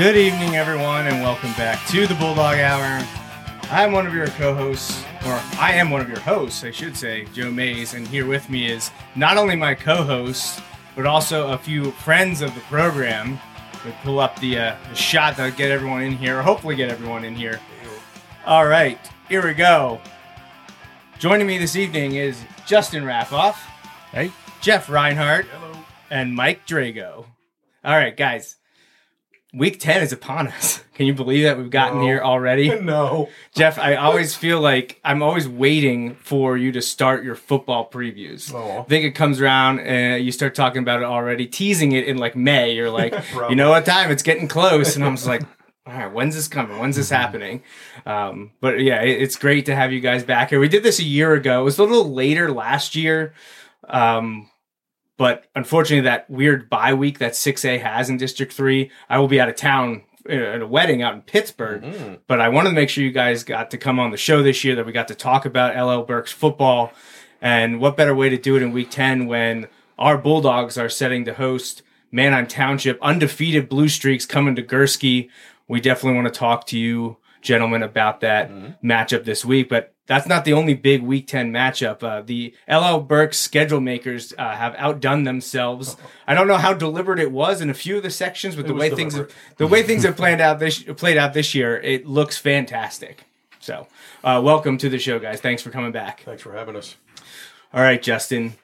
Good evening, everyone, and welcome back to the Bulldog Hour. I'm one of your co-hosts, or I am one of your hosts, I should say, Joe Mays, and here with me is not only my co-host, but also a few friends of the program. We pull up the, uh, the shot to get everyone in here, or hopefully get everyone in here. All right, here we go. Joining me this evening is Justin Raffauf, Hey. Jeff Reinhart, Hello. and Mike Drago. All right, guys. Week 10 is upon us. Can you believe that we've gotten No. here already? No. Jeff, I always feel like I'm always waiting for you to start your football previews. Oh. I think it comes around and you start talking about it already, teasing it in like May. You're like, you know what time? It's getting close. And I'm just like, all right, when's this coming? When's this happening? Um, but yeah, it, it's great to have you guys back here. We did this a year ago. It was a little later last year. Um, but unfortunately, that weird bye week that 6A has in District 3, I will be out of town uh, at a wedding out in Pittsburgh. But I wanted to make sure you guys got to come on the show this year, that we got to talk about LL Berks football. And what better way to do it in week 10 when our Bulldogs are setting to host Manheim Township, undefeated Blue Streaks coming to Gursky. We definitely want to talk to you, gentlemen, about that matchup this week. But that's not the only big Week 10 matchup. Uh, the LL Berks schedule makers uh, have outdone themselves. I don't know how deliberate it was in a few of the sections, but the way things have, the way things have planned out this played out this year, it looks fantastic. So, uh, welcome to the show, guys. Thanks for coming back. Thanks for having us. All right, Justin.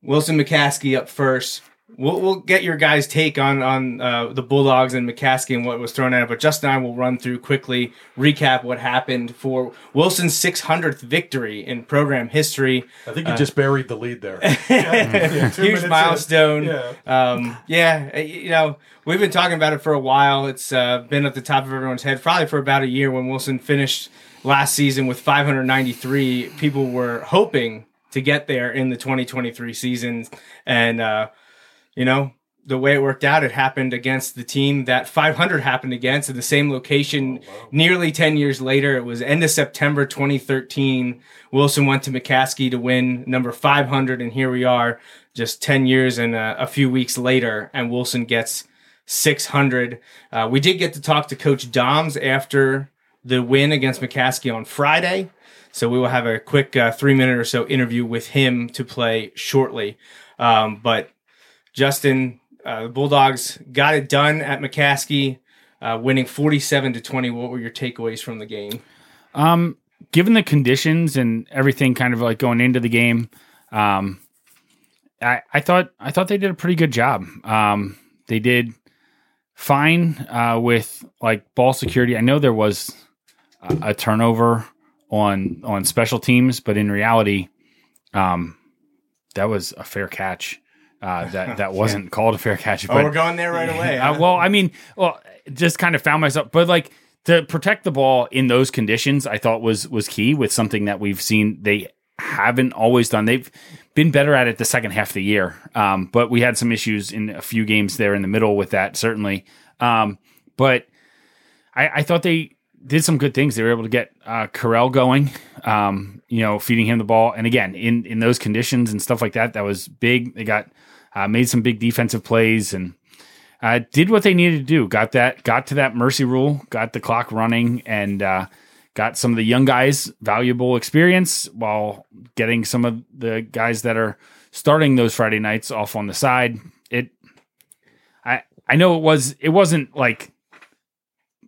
Wilson McCaskey up first. We'll, we'll get your guys' take on on uh, the Bulldogs and McCaskey and what was thrown at it. But Justin and I will run through quickly, recap what happened for Wilson's 600th victory in program history. I think you just buried the lead there. Yeah, Huge milestone. Yeah. Um, yeah, uh, you know, we've been talking about it for a while. It's uh, been at the top of everyone's head, probably for about a year. When Wilson finished last season with 593, people were hoping to get there in the 2023 season, and uh, you know. The way it worked out, it happened against the team that 500 happened against in the same location nearly 10 years later. It was end of September 2013. Wilson went to McCaskey to win number 500, and here we are just 10 years and uh, a few weeks later, and Wilson gets 600. Uh, we did get to talk to Coach Doms after the win against McCaskey on Friday. So we will have a quick uh, three minute or so interview with him to play shortly. Um, but Justin, uh, the Bulldogs got it done at McCaskey, uh, winning 47 to 20. What were your takeaways from the game? Um, given the conditions and everything, kind of like going into the game, um, I I thought I thought they did a pretty good job. Um, they did fine uh, with like ball security. I know there was a, a turnover on on special teams, but in reality, um, that was a fair catch. Uh, that that wasn't called a fair catch. Oh, we're going there right away. uh, well, I mean, well, just kind of found myself, but like to protect the ball in those conditions, I thought was was key with something that we've seen they haven't always done. They've been better at it the second half of the year, um, but we had some issues in a few games there in the middle with that, certainly. Um, but I, I thought they did some good things. They were able to get uh, Carell going, um, you know, feeding him the ball, and again in in those conditions and stuff like that, that was big. They got uh, made some big defensive plays and uh, did what they needed to do. Got that, got to that mercy rule, got the clock running, and uh, got some of the young guys valuable experience while getting some of the guys that are starting those Friday nights off on the side. It, I, I know it was, it wasn't like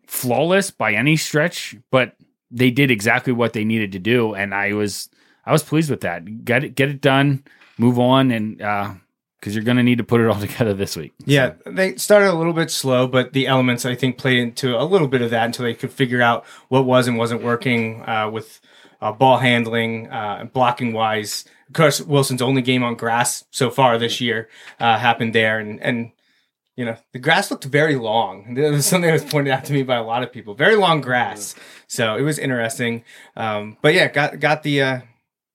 flawless by any stretch, but they did exactly what they needed to do, and I was, I was pleased with that. Get it, get it done, move on, and uh, because you're going to need to put it all together this week. Yeah, they started a little bit slow, but the elements I think played into a little bit of that until they could figure out what was and wasn't working uh, with uh, ball handling uh, blocking wise. of course, Wilson's only game on grass so far this year uh, happened there, and and you know the grass looked very long. That was something that was pointed out to me by a lot of people. Very long grass, so it was interesting. Um, but yeah, got got the uh,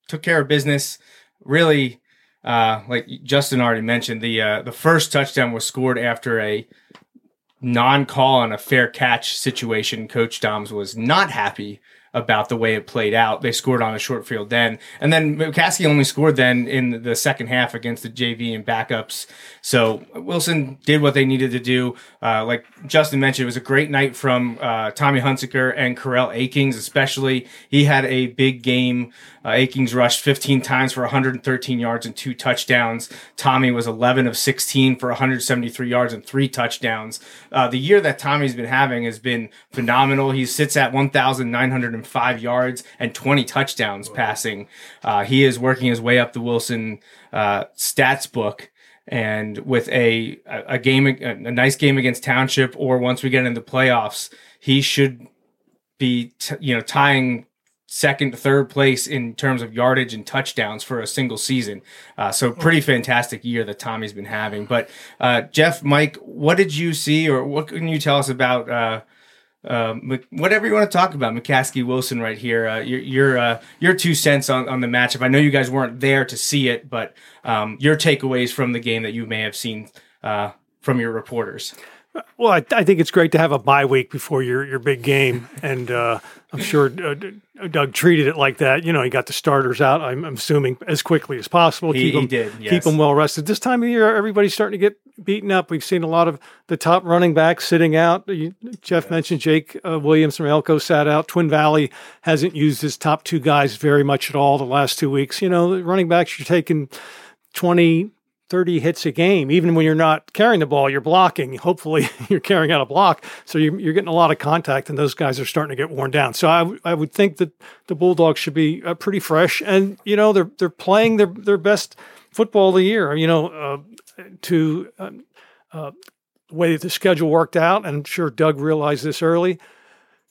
took care of business. Really, uh, like Justin already mentioned, the uh, the first touchdown was scored after a non-call on a fair catch situation. Coach Doms was not happy about the way it played out. They scored on a short field then, and then McCaskey only scored then in the second half against the JV and backups. So Wilson did what they needed to do. Uh, like Justin mentioned, it was a great night from uh, Tommy Hunsicker and Corell Akings, especially. He had a big game. Uh, Akings rushed 15 times for 113 yards and two touchdowns. Tommy was 11 of 16 for 173 yards and three touchdowns. Uh, the year that Tommy's been having has been phenomenal. He sits at 1,905 yards and 20 touchdowns passing. Uh, he is working his way up the Wilson uh, stats book and with a a game a nice game against Township or once we get into playoffs, he should be t- you know tying second third place in terms of yardage and touchdowns for a single season. Uh, so pretty fantastic year that Tommy's been having. But uh, Jeff, Mike, what did you see or what can you tell us about? Uh, uh, whatever you want to talk about, McCaskey Wilson, right here. Uh, your your uh, your two cents on, on the matchup. I know you guys weren't there to see it, but um, your takeaways from the game that you may have seen uh, from your reporters. Well, I, I, think it's great to have a bye week before your your big game, and uh, I'm sure uh, Doug treated it like that. You know, he got the starters out. I'm, I'm assuming as quickly as possible. He, keep them, he did. Yes. Keep them well rested. This time of year, everybody's starting to get beaten up. We've seen a lot of the top running backs sitting out. You, Jeff mentioned Jake uh, Williams from Elco sat out. Twin Valley hasn't used his top two guys very much at all the last two weeks. You know, running backs you're taking 20 30 hits a game. Even when you're not carrying the ball, you're blocking. Hopefully, you're carrying out a block. So you're, you're, getting a lot of contact, and those guys are starting to get worn down. So I, w- I would think that the Bulldogs should be uh, pretty fresh. And, you know, they're, they're playing their, their best football of the year, you know, uh, to um, uh, the way that the schedule worked out. And I'm sure Doug realized this early.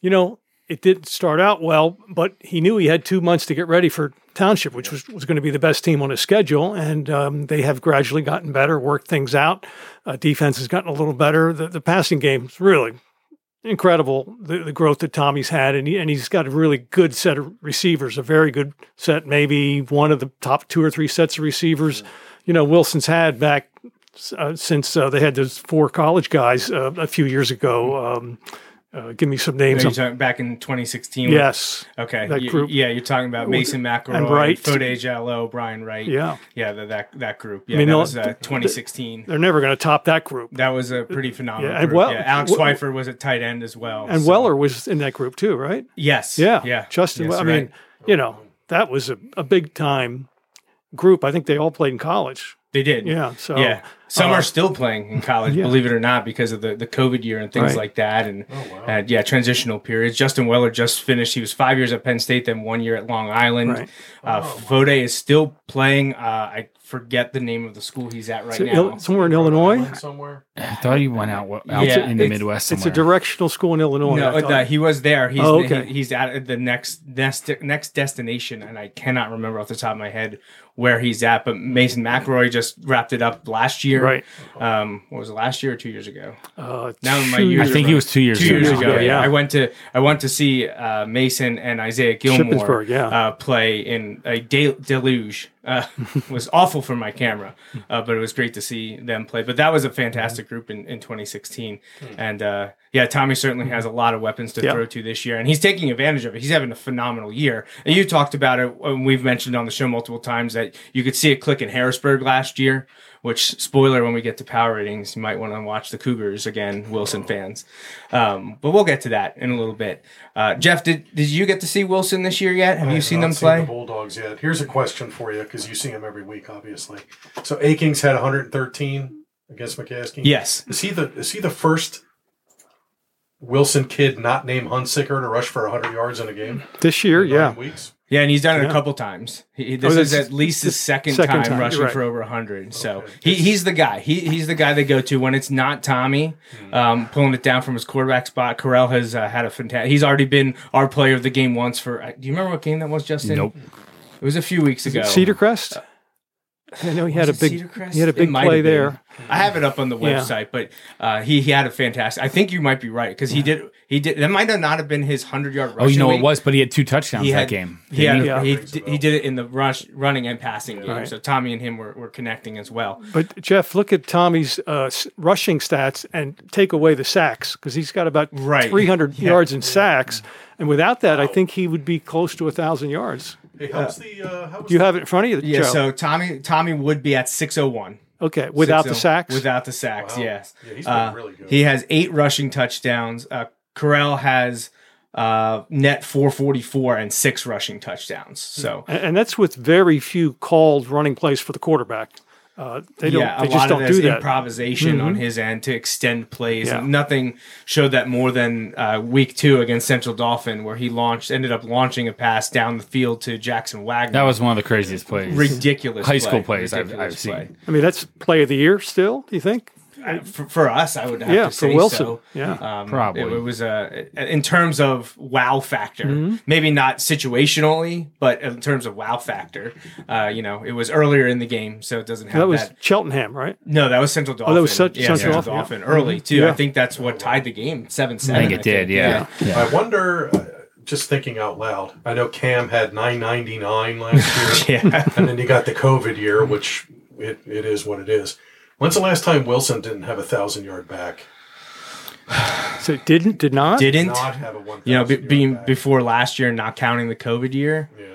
You know, it didn't start out well, but he knew he had two months to get ready for Township, which was, was going to be the best team on his schedule. And um, they have gradually gotten better, worked things out. Uh, defense has gotten a little better. The, the passing game is really incredible, the, the growth that Tommy's had. And, he, and he's got a really good set of receivers, a very good set, maybe one of the top two or three sets of receivers, you know, Wilson's had back uh, since uh, they had those four college guys uh, a few years ago. Um, uh, give me some names. Back in 2016. Yes. Okay. That group. yeah, you're talking about Mason McElroy, and Wright, Fode Jallo, Brian Wright. Yeah. Yeah, the, that that group. Yeah, I mean, that was uh, 2016. They're never going to top that group. That was a pretty phenomenal. Yeah, and well, yeah, Alex well, Schweifer was at tight end as well, and so. Weller was in that group too, right? Yes. Yeah. Yeah. Justin. Yes, I right. mean, you know, that was a, a big time group. I think they all played in college. They did. Yeah. So yeah, some uh, are still playing in college, yeah. believe it or not, because of the, the COVID year and things Right. like that, and, Oh, wow. and yeah, transitional periods. Justin Weller just finished. He was five years at Penn State, then one year at Long Island. Right. Uh, Fode is still playing. Uh, I forget the name of the school he's at right so now. Il- somewhere in Illinois. Island somewhere. I thought he went out, out Yeah, in the it's- Midwest It's a directional school in Illinois. no, thought. no, he was there. He's Oh, okay. he- he's at the next next next destination, and I cannot remember off the top of my head where he's at. But Mason McElroy just wrapped it up last year. Right. Um, what was it last year or two years ago? Uh, Now my years I think he was two years two years ago. ago. Yeah, Yeah, yeah. I went to I went to see uh, Mason and Isaiah Gilmore yeah. uh, play in a de- deluge. Uh, was awful for my camera, uh, but it was great to see them play. But that was a fantastic group in, in 2016, and uh, yeah, Tommy certainly has a lot of weapons to Yeah. throw to this year, and he's taking advantage of it. He's having a phenomenal year. And you talked about it, and we've mentioned on the show multiple times that you could see it click in Harrisburg last year. Which spoiler when we get to power ratings, you might want to watch the Cougars again, Wilson fans. Um, but we'll get to that in a little bit. Uh, Jeff, did did you get to see Wilson this year yet? Have I you have seen not them play? the Bulldogs yet. Here's a question for you because you see them every week, obviously. So Akings had 113 against McCaskey. Yes. Is he the is he the first Wilson kid not named Hunsicker to rush for 100 yards in a game? this year, yeah. weeks. Yeah, and he's done it Yeah. a couple times. He, this Oh, is at least his second, second time, time, rushing right. for over 100. So Okay. he, he's the guy. He, he's the guy they go to when it's not Tommy Hmm. um, pulling it down from his quarterback spot. Corral has uh, had a fantastic. He's already been our player of the game once for. uh, Do you remember what game that was, Justin? Nope. It was a few weeks ago. Cedar Crest. I know he had a Was it big he had a big play there. I have it up on the Yeah. website, but uh, he he had a fantastic. I think you might be right because he did he did that might have not have been his hundred yard rush. Oh, you know it was, but he had two touchdowns He that had game. He had Yeah. he, Rings a d- bell. he did it in the rush running and passing game. Right. So Tommy and him were, were connecting as well. But Jeff, look at Tommy's uh, rushing stats and take away the sacks because he's got about Right. 300 Yeah. yards in sacks, and without that, I think he would be close to a thousand yards. Hey, how's the uh, how was Do you have it in front of you, Yeah. Joe? So Tommy Tommy would be at six oh one. okay, without the 6-0 sacks. Without the sacks, Wow. yes. Yeah, he's been Uh, really good. He has eight rushing touchdowns. Uh, Corral has uh, net 444 and six rushing touchdowns. So and, and that's with very few called running plays for the quarterback. Uh, they don't. yeah, they a just lot don't of do that's that. Mm-hmm. improvisation on his end to extend plays. Yeah. Nothing showed that more than uh, week two against Central Dauphin, where he launched, ended up launching a pass down the field to Jackson Wagner. That was one of the craziest plays. ridiculous. High school play. plays I've- I've seen. I mean, that's play of the year still. Do you think? Uh, For, for us, I would have Yeah, to for say Wilson. so. Yeah. Um, Probably. It, it was a in terms of wow factor, Mm-hmm. maybe not situationally, but in terms of wow factor. Uh, you know, it was earlier in the game, so it doesn't have to That was that. Cheltenham, right? No, that was Central Dauphin. Oh, that was Cent- yeah, Central Central Dauphin, Dauphin, early too. Yeah. I think that's what tied the game seven seven. I think it did. Yeah. yeah. I wonder. Uh, just thinking out loud, I know Cam had 999 last year, Yeah. and then you got the COVID year, which it, it is what it is. When's the last time Wilson didn't have a thousand yard back? So it didn't did not. Didn't Not have a one. you know be, being back. before last year, not counting the COVID year? Yeah.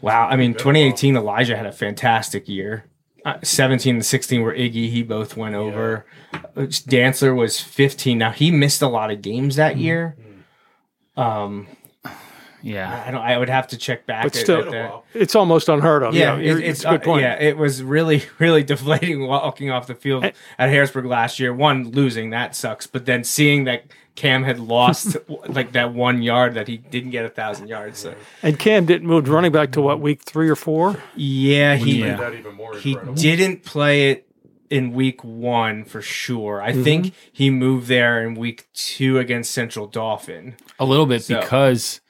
Wow, I mean, 2018 Elijah had a fantastic year. Uh, 17 and 16 were Iggy. He both went over. Uh, Dantzler was 15. Now he missed a lot of games that year. Um, Yeah. I don't. I would have to check back. But at- still- at Been a It's almost unheard of. Yeah, Yeah, it- it's it's a good uh, point. yeah, it was really, really deflating walking off the field at Harrisburg last year. One losing that sucks, but then seeing that Cam had lost like that one yard that he didn't get a thousand yards. So And Cam didn't move running back to what week three or four? yeah, he Made that even more he didn't play it in week one for sure. I Mm-hmm. think he moved there in week two against Central Dauphin A little bit So, because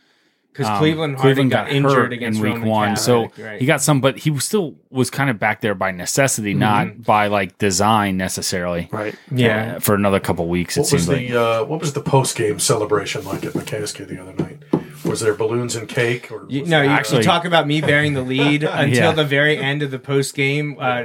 because um, Cleveland Harding got, injured hurt against in week Roman one. So right. he got some, but he still was kind of back there by necessity, not by like design necessarily. Right. yeah. Uh, for another couple weeks, it What was seems like. the uh, what was the post game celebration like at McCaskey the other night? Was there balloons and cake? Or You, was no, you, Actually- you talk about me bearing the lead until Yeah. the very end of the post game. Uh,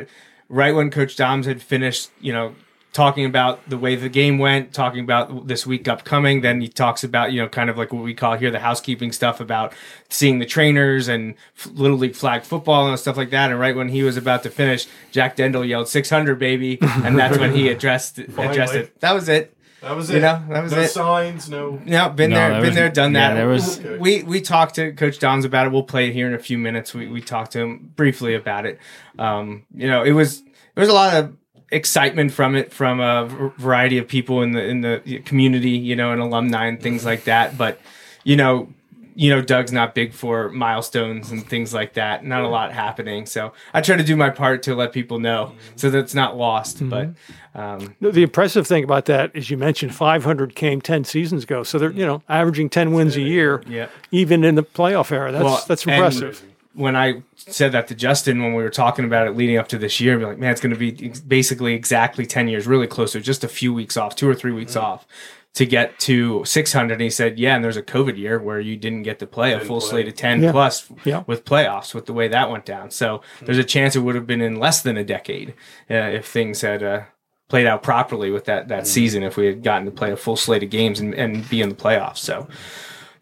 right when Coach Doms had finished, you know, talking about the way the game went, talking about this week upcoming, then he talks about, you know, kind of like what we call here the housekeeping stuff about seeing the trainers and f- little league flag football and stuff like that. And right when he was about to finish, Jack Dendel yelled "600, baby," and that's when he addressed addressed it. That was it. that was it. you it. know, that was no it. signs. No. No, been No, there, there been was- there, done yeah, that. there was- We we talked to Coach Dons about it. We'll play it here in a few minutes. We we talked to him briefly about it. Um, you know, it was there was a lot of excitement from it from a variety of people in the in the community, you know, and alumni and things like that. But you know, you know, Doug's not big for milestones and things like that. Not a lot happening. So I try to do my part to let people know so that it's not lost. But um, The- The impressive thing about that is you mentioned 500 came 10 seasons ago. So they're, you know, averaging 10 wins a year, yeah. even in the playoff era. That's, Well, that's impressive. when I said that to Justin when we were talking about it leading up to this year, be like, man, it's going to be ex- basically exactly 10 years, really close to just a few weeks off, two or three weeks off to get to 600. And he said, yeah, and there's a COVID year where you didn't get to play a full play. slate of 10 Yeah. plus Yeah. with playoffs with the way that went down. So there's a chance it would have been in less than a decade uh, if things had, uh, played out properly with that, that season, if we had gotten to play a full slate of games and, and be in the playoffs. So,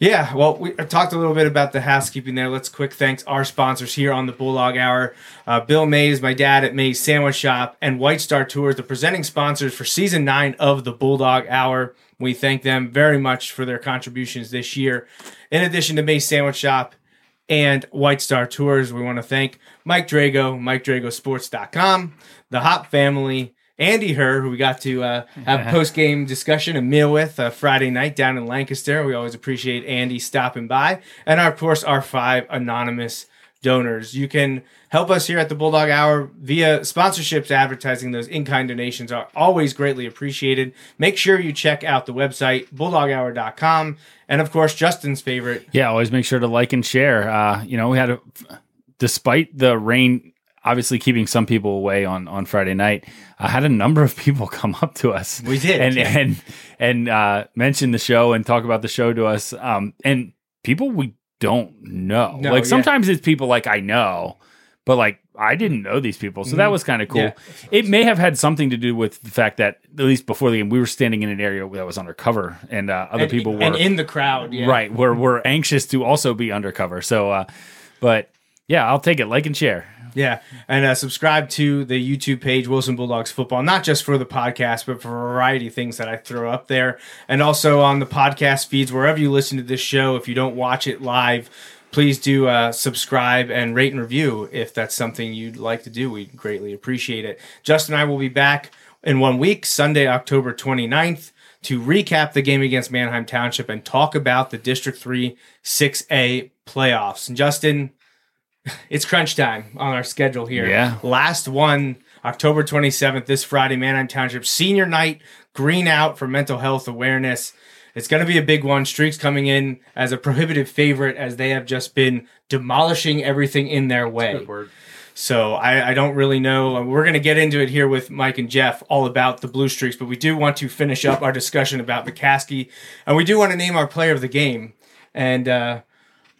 yeah, well, we talked a little bit about the housekeeping there. Let's quick thanks our sponsors here on the Bulldog Hour. Uh, Bill Mays, my dad at Mays Sandwich Shop, and White Star Tours, the presenting sponsors for season nine of the Bulldog Hour. We thank them very much for their contributions this year. In addition to Mays Sandwich Shop and White Star Tours, we want to thank Mike Drago, MikeDragoSports.com, the Hopp family, Andy Herr, who we got to uh, have a post game discussion, a meal with uh, Friday night down in Lancaster. We always appreciate Andy stopping by. And of course, our five anonymous donors. You can help us here at the Bulldog Hour via sponsorships, advertising. Those in kind donations are always greatly appreciated. Make sure you check out the website, bulldoghour.com. And of course, Justin's favorite. Yeah, always make sure to like and share. Uh, you know, we had a despite the rain obviously keeping some people away on on Friday night, I had a number of people come up to us. We did, and yeah. and and uh, mention the show and talk about the show to us. Um, and people we don't know. No, like yeah. sometimes it's people like I know, but like I didn't know these people, so that was kind of cool. Yeah. It may have had something to do with the fact that at least before the game, we were standing in an area that was undercover, and uh, other and, people were and in the crowd. Yeah. right. We're we're anxious to also be undercover. So, uh, but yeah, I'll take it. Like and share. Yeah, and uh, subscribe to the YouTube page Wilson Bulldogs Football, not just for the podcast, but for a variety of things that I throw up there, and also on the podcast feeds wherever you listen to this show. If you don't watch it live, please do uh, subscribe and rate and review if that's something you'd like to do. We greatly appreciate it. Justin and I will be back in one week, Sunday, October 29th, to recap the game against Manheim Township and talk about the District 3 6A playoffs. And Justin, it's crunch time on our schedule here. Yeah. Last one, October 27th, this Friday, Manheim Township Senior Night, Green Out for Mental Health Awareness. It's going to be a big one. Streaks coming in as a prohibitive favorite as they have just been demolishing everything in their way. Good word. So I, I don't really know. We're going to get into it here with Mike and Jeff all about the Blue Streaks, but we do want to finish up our discussion about McCaskey, and we do want to name our player of the game. And uh,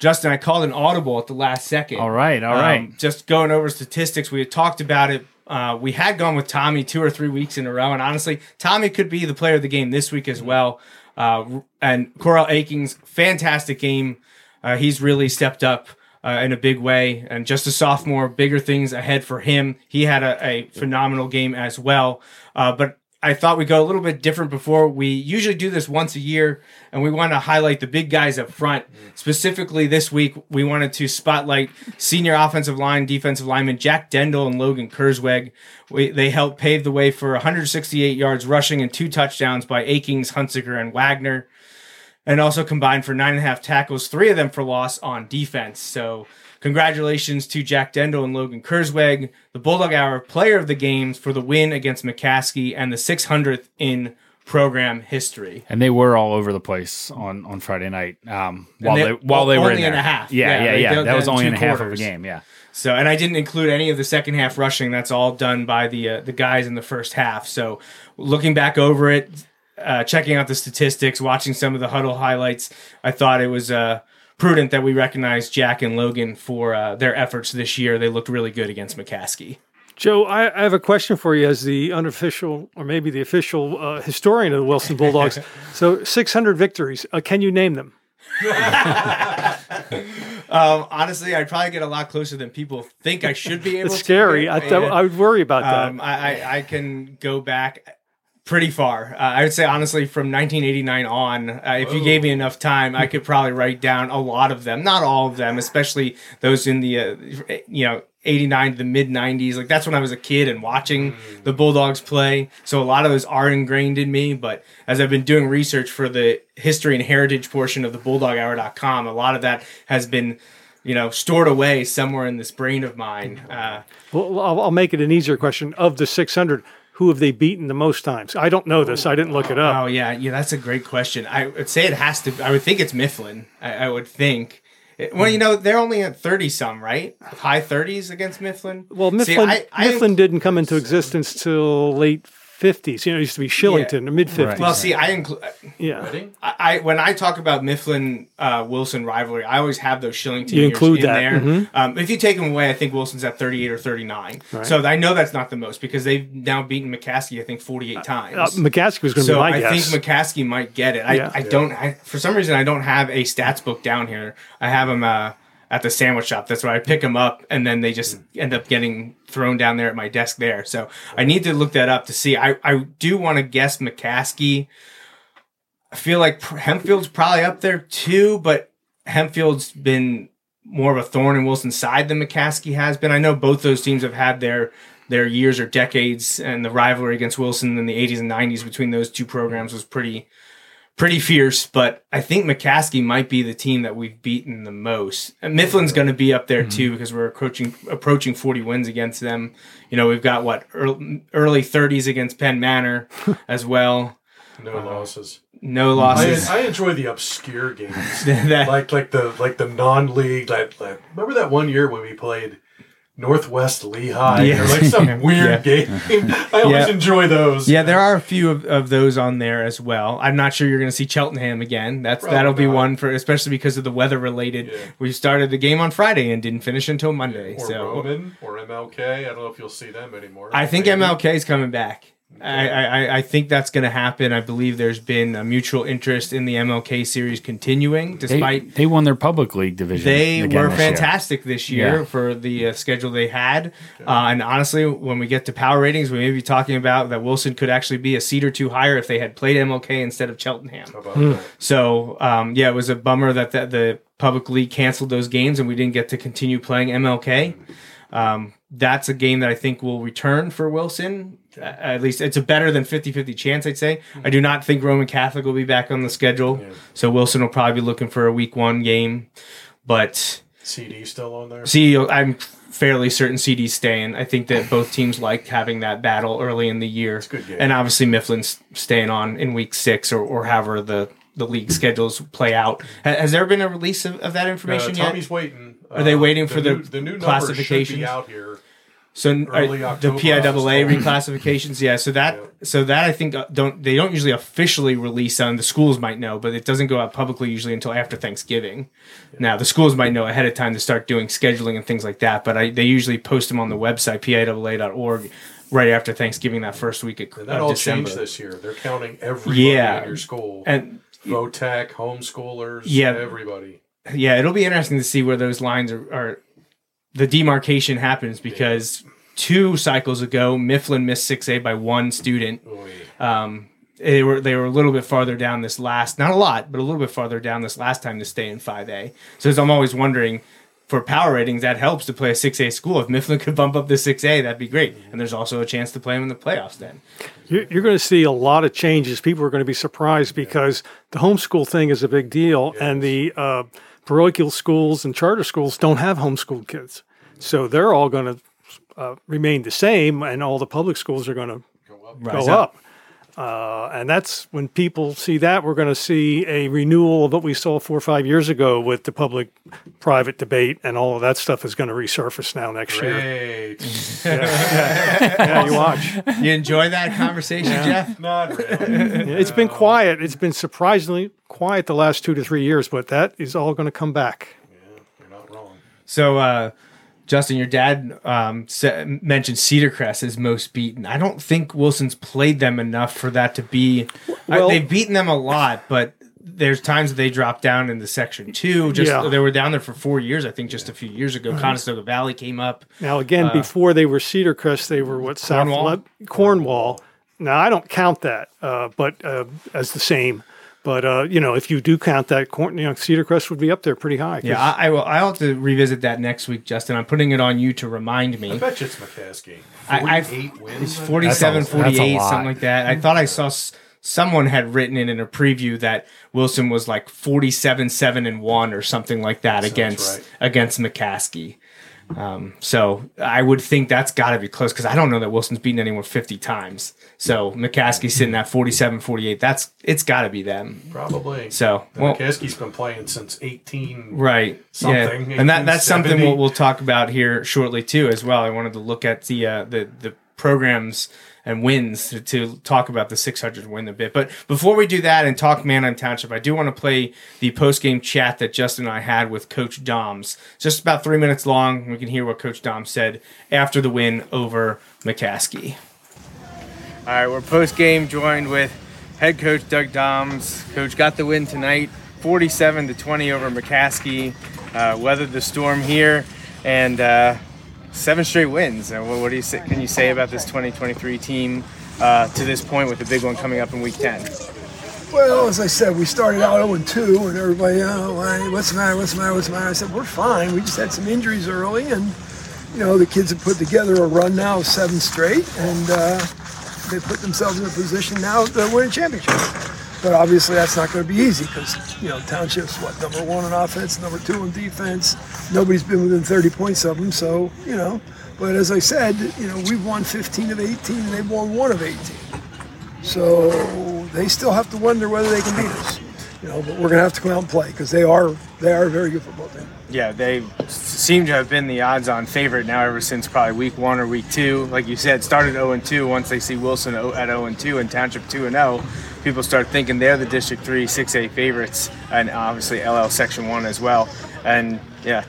Justin, I called an audible at the last second. All right, all Um, right. Just going over statistics, we had talked about it. Uh, we had gone with Tommy two or three weeks in a row, and honestly, Tommy could be the player of the game this week as well. Uh, and Coral Akings, fantastic game. Uh, he's really stepped up uh, in a big way, and just a sophomore, bigger things ahead for him. He had a, a phenomenal game as well. Uh, but I thought we'd go a little bit different before. We usually do this once a year, and we want to highlight the big guys up front. Mm-hmm. Specifically, this week, we wanted to spotlight senior offensive line, defensive lineman Jack Dendel and Logan Kurzweg. We, they helped pave the way for 168 yards rushing and two touchdowns by Akings, Hunsicker, and Wagner and also combined for nine and a half tackles, three of them for loss on defense. So, congratulations to Jack Dendel and Logan Kurzweg, the Bulldog Hour player of the games for the win against McCaskey and the 600th in program history. And they were all over the place on on Friday night. Um, while they- they, while they were only in, there. a half. Yeah, Yeah, yeah, yeah. did That was only in a half of a game. Yeah. So, and I didn't include any of the second half rushing. That's all done by the uh, the guys in the first half. So, looking back over it, uh, checking out the statistics, watching some of the huddle highlights, I thought it was uh, prudent that we recognize Jack and Logan for uh, their efforts this year. They looked really good against McCaskey. Joe, I, I have a question for you as the unofficial or maybe the official uh, historian of the Wilson Bulldogs. so, 600 victories. Uh, can you name them? Um, honestly, I'd probably get a lot closer than people think I should be able It's to. scary. I, thought I would worry about that. Um, I, I, I can go back pretty far. Uh, I would say honestly, from 1989 on, uh, if you gave me enough time, I could probably write down a lot of them. Not all of them, especially those in the uh, you know 89 to the mid 90s. Like that's when I was a kid and watching the Bulldogs play. So a lot of those are ingrained in me. But as I've been doing research for the history and heritage portion of the BulldogHour.com, a lot of that has been. You know, stored away somewhere in this brain of mine. Uh, Well, I'll, I'll make it an easier question. Of the 600, who have they beaten the most times? I don't know this. I didn't look it up. Oh yeah, yeah, that's a great question. I would say it has to. I would think it's Mifflin. I, I would think. Well, you hmm. know, they're only at thirty some, right? High thirties against Mifflin. Well, See, Mifflin, I- I- Mifflin didn't come into existence till late 50s. You know, it used to be Shillington, the mid 50s. Well, see, I include. Yeah. I, I when I talk about Mifflin uh, Wilson rivalry, I always have those Shillington You years include in that, there. mhm. Um, if you take them away, I think Wilson's at thirty eight or thirty nine. So I know that's not the most because they've now beaten McCaskey, I think forty eight times. Uh, McCaskey was going to So be my I guess. think McCaskey might get it. I, Yeah. I don't. I, for some reason, I don't have a stats book down here. I have them uh, at the sandwich shop. That's where I pick them up, and then they just mm. end up getting thrown down there at my desk there. So I need to look that up to see. I, I do want to guess McCaskey. I feel like Hempfield's probably up there too, but Hempfield's been more of a thorn in Wilson's side than McCaskey has been. I know both those teams have had their their years or decades, and the rivalry against Wilson in the 80s and 90s between those two programs was pretty pretty fierce. But I think McCaskey might be the team that we've beaten the most. And Mifflin's going to be up there mm-hmm. too because we're approaching approaching 40 wins against them. You know, we've got what early, early 30s against Penn Manor as well. No um, losses. No mm-hmm. I, losses. I enjoy the obscure games, That- like like the like the non-league. Like, like remember that one year when we played Northwest Lehigh Yeah. or like some weird game. I always Yeah. enjoy those. Yeah, there are a few of, of those on there as well. I'm not sure you're going to see Cheltenham again. That's Probably that'll be not. one for especially because of the weather related. Yeah. We started the game on Friday and didn't finish until Monday. or so Roman or MLK. I don't know if you'll see them anymore. I think Maybe. MLK is coming back. I, I, I think that's going to happen. I believe there's been a mutual interest in the MLK series continuing, despite they won their public league division. they were this year. fantastic this year Yeah. for the uh, schedule they had. Uh, and honestly, when we get to power ratings, we may be talking about that Wilson could actually be a seat or two higher if they had played MLK instead of Cheltenham. How? So um, yeah, it was a bummer that the, the public league canceled those games and we didn't get to continue playing MLK. Um, that's a game that I think will return for Wilson. At least it's a better than 50-50 chance, I'd say. I do not think Roman Catholic will be back on the schedule. So Wilson will probably be looking for a week one game. But CD still on there. CD, I'm fairly certain CD's staying. I think that both teams like having that battle early in the year. a good game. And obviously Mifflin's staying on in week six or, or however the, the league schedules play out. Has there been a release of, of that Uh, information yet? Tommy's waiting. Are they waiting for the new, the new numbers should classifications? be out here? So uh, the PIAA I was told. reclassifications, yeah. So that so that I think uh, don't they don't usually officially release on the schools might know, but it doesn't go out publicly usually until after Thanksgiving. Now the schools might know ahead of time to start doing scheduling and things like that, but I, they usually post them on the website piaa.org right after Thanksgiving that first week of, And that of all December. changed this year. They're counting everybody Yeah. in your school. And Votech, homeschoolers, Yeah. everybody. yeah, it'll be interesting to see where those lines are, are the demarcation happens because two cycles ago Mifflin missed 6A by one student. Um, they were they were a little bit farther down this last, not a lot, but a little bit farther down this last time to stay in 5A. So as I'm always wondering, for power ratings, that helps to play a 6A school. If Mifflin could bump up to 6A, that'd be great. And there's also a chance to play them in the playoffs then. You're, you're going to see a lot of changes. People are going to be surprised because the homeschool thing is a big deal, and the uh, parochial schools and charter schools don't have homeschooled kids, so they're all going to uh, remain the same, and all the public schools are going to Rise go up. Uh, and that's when people see that, we're going to see a renewal of what we saw four or five years ago with the public private debate, and all of that stuff is going to resurface now next year. Great. Yeah, you watch. You enjoy that conversation, Jeff? Not really. Yeah, It's been quiet. It's been surprisingly quiet the last two to three years, but that is all going to come back. Yeah, You're not wrong. So, uh, Justin, your dad um, sa- mentioned Cedar Crest as most beaten. I don't think Wilson's played them enough for that to be. I- they've beaten them a lot, but there's times that they drop down in the Section Two. Just Yeah. they were down there for four years, I think, just a few years ago. Conestoga Valley came up. Now, again, before they were Cedar Crest, they were what South Cornwall? Le- Cornwall. Now, I don't count that, uh, but uh, as the same. But uh, you know, if you do count that, Corn- you know, Cedar Crest would be up there pretty high. Yeah, I, I will. I'll have to revisit that next week, Justin. I'm putting it on you to remind me. I bet you it's McCaskey. I- I've- wins. It's 47, That's a- that's a 48, lot. something like that. I thought I saw s- someone had written it in a preview that Wilson was like 47, 7 and 1 or something like that against right. against McCaskey. Um, so I would think that's got to be close because I don't know that Wilson's beaten anyone 50 times. So McCaskey's sitting at 47, 48. That's it's got to be them. Probably. So well, McCaskey's been playing since 18. Right. something, Yeah. And that that's something we'll, we'll talk about here shortly too as well. I wanted to look at the uh, the the programs and wins to, to talk about the 600 win a bit. But before we do that and talk Manheim Township, I do want to play the post game chat that Justin and I had with Coach Doms. Just about three minutes long. We can hear what Coach Doms said after the win over McCaskey. All right, we're post game joined with head coach Doug Doms. Coach got the win tonight, 47 to 20 over McCaskey. Uh, weathered the storm here, and uh, seven straight wins. Uh, what, what do you say, can you say about this 2023 team uh, to this point with the big one coming up in Week 10? Well, as I said, we started out 0 2, and everybody, oh, what's the matter? What's the matter? What's the matter? I said, we're fine. We just had some injuries early, and you know the kids have put together a run now seven straight, and uh, they put themselves in a position now to win a championship. But obviously, that's not going to be easy because you know Township's what number one on offense, number two on defense. Nobody's been within 30 points of them, so you know. But as I said, you know we've won 15 of 18, and they've won one of 18. So they still have to wonder whether they can beat us. You know, but we're going to have to come out and play because they are they are a very good football team. Yeah, they seem to have been the odds-on favorite now ever since probably week one or week two. Like you said, started 0 and 2. Once they see Wilson at 0 and 2 and Township 2 and 0, people start thinking they're the District 3 6A favorites, and obviously LL Section 1 as well. And yeah,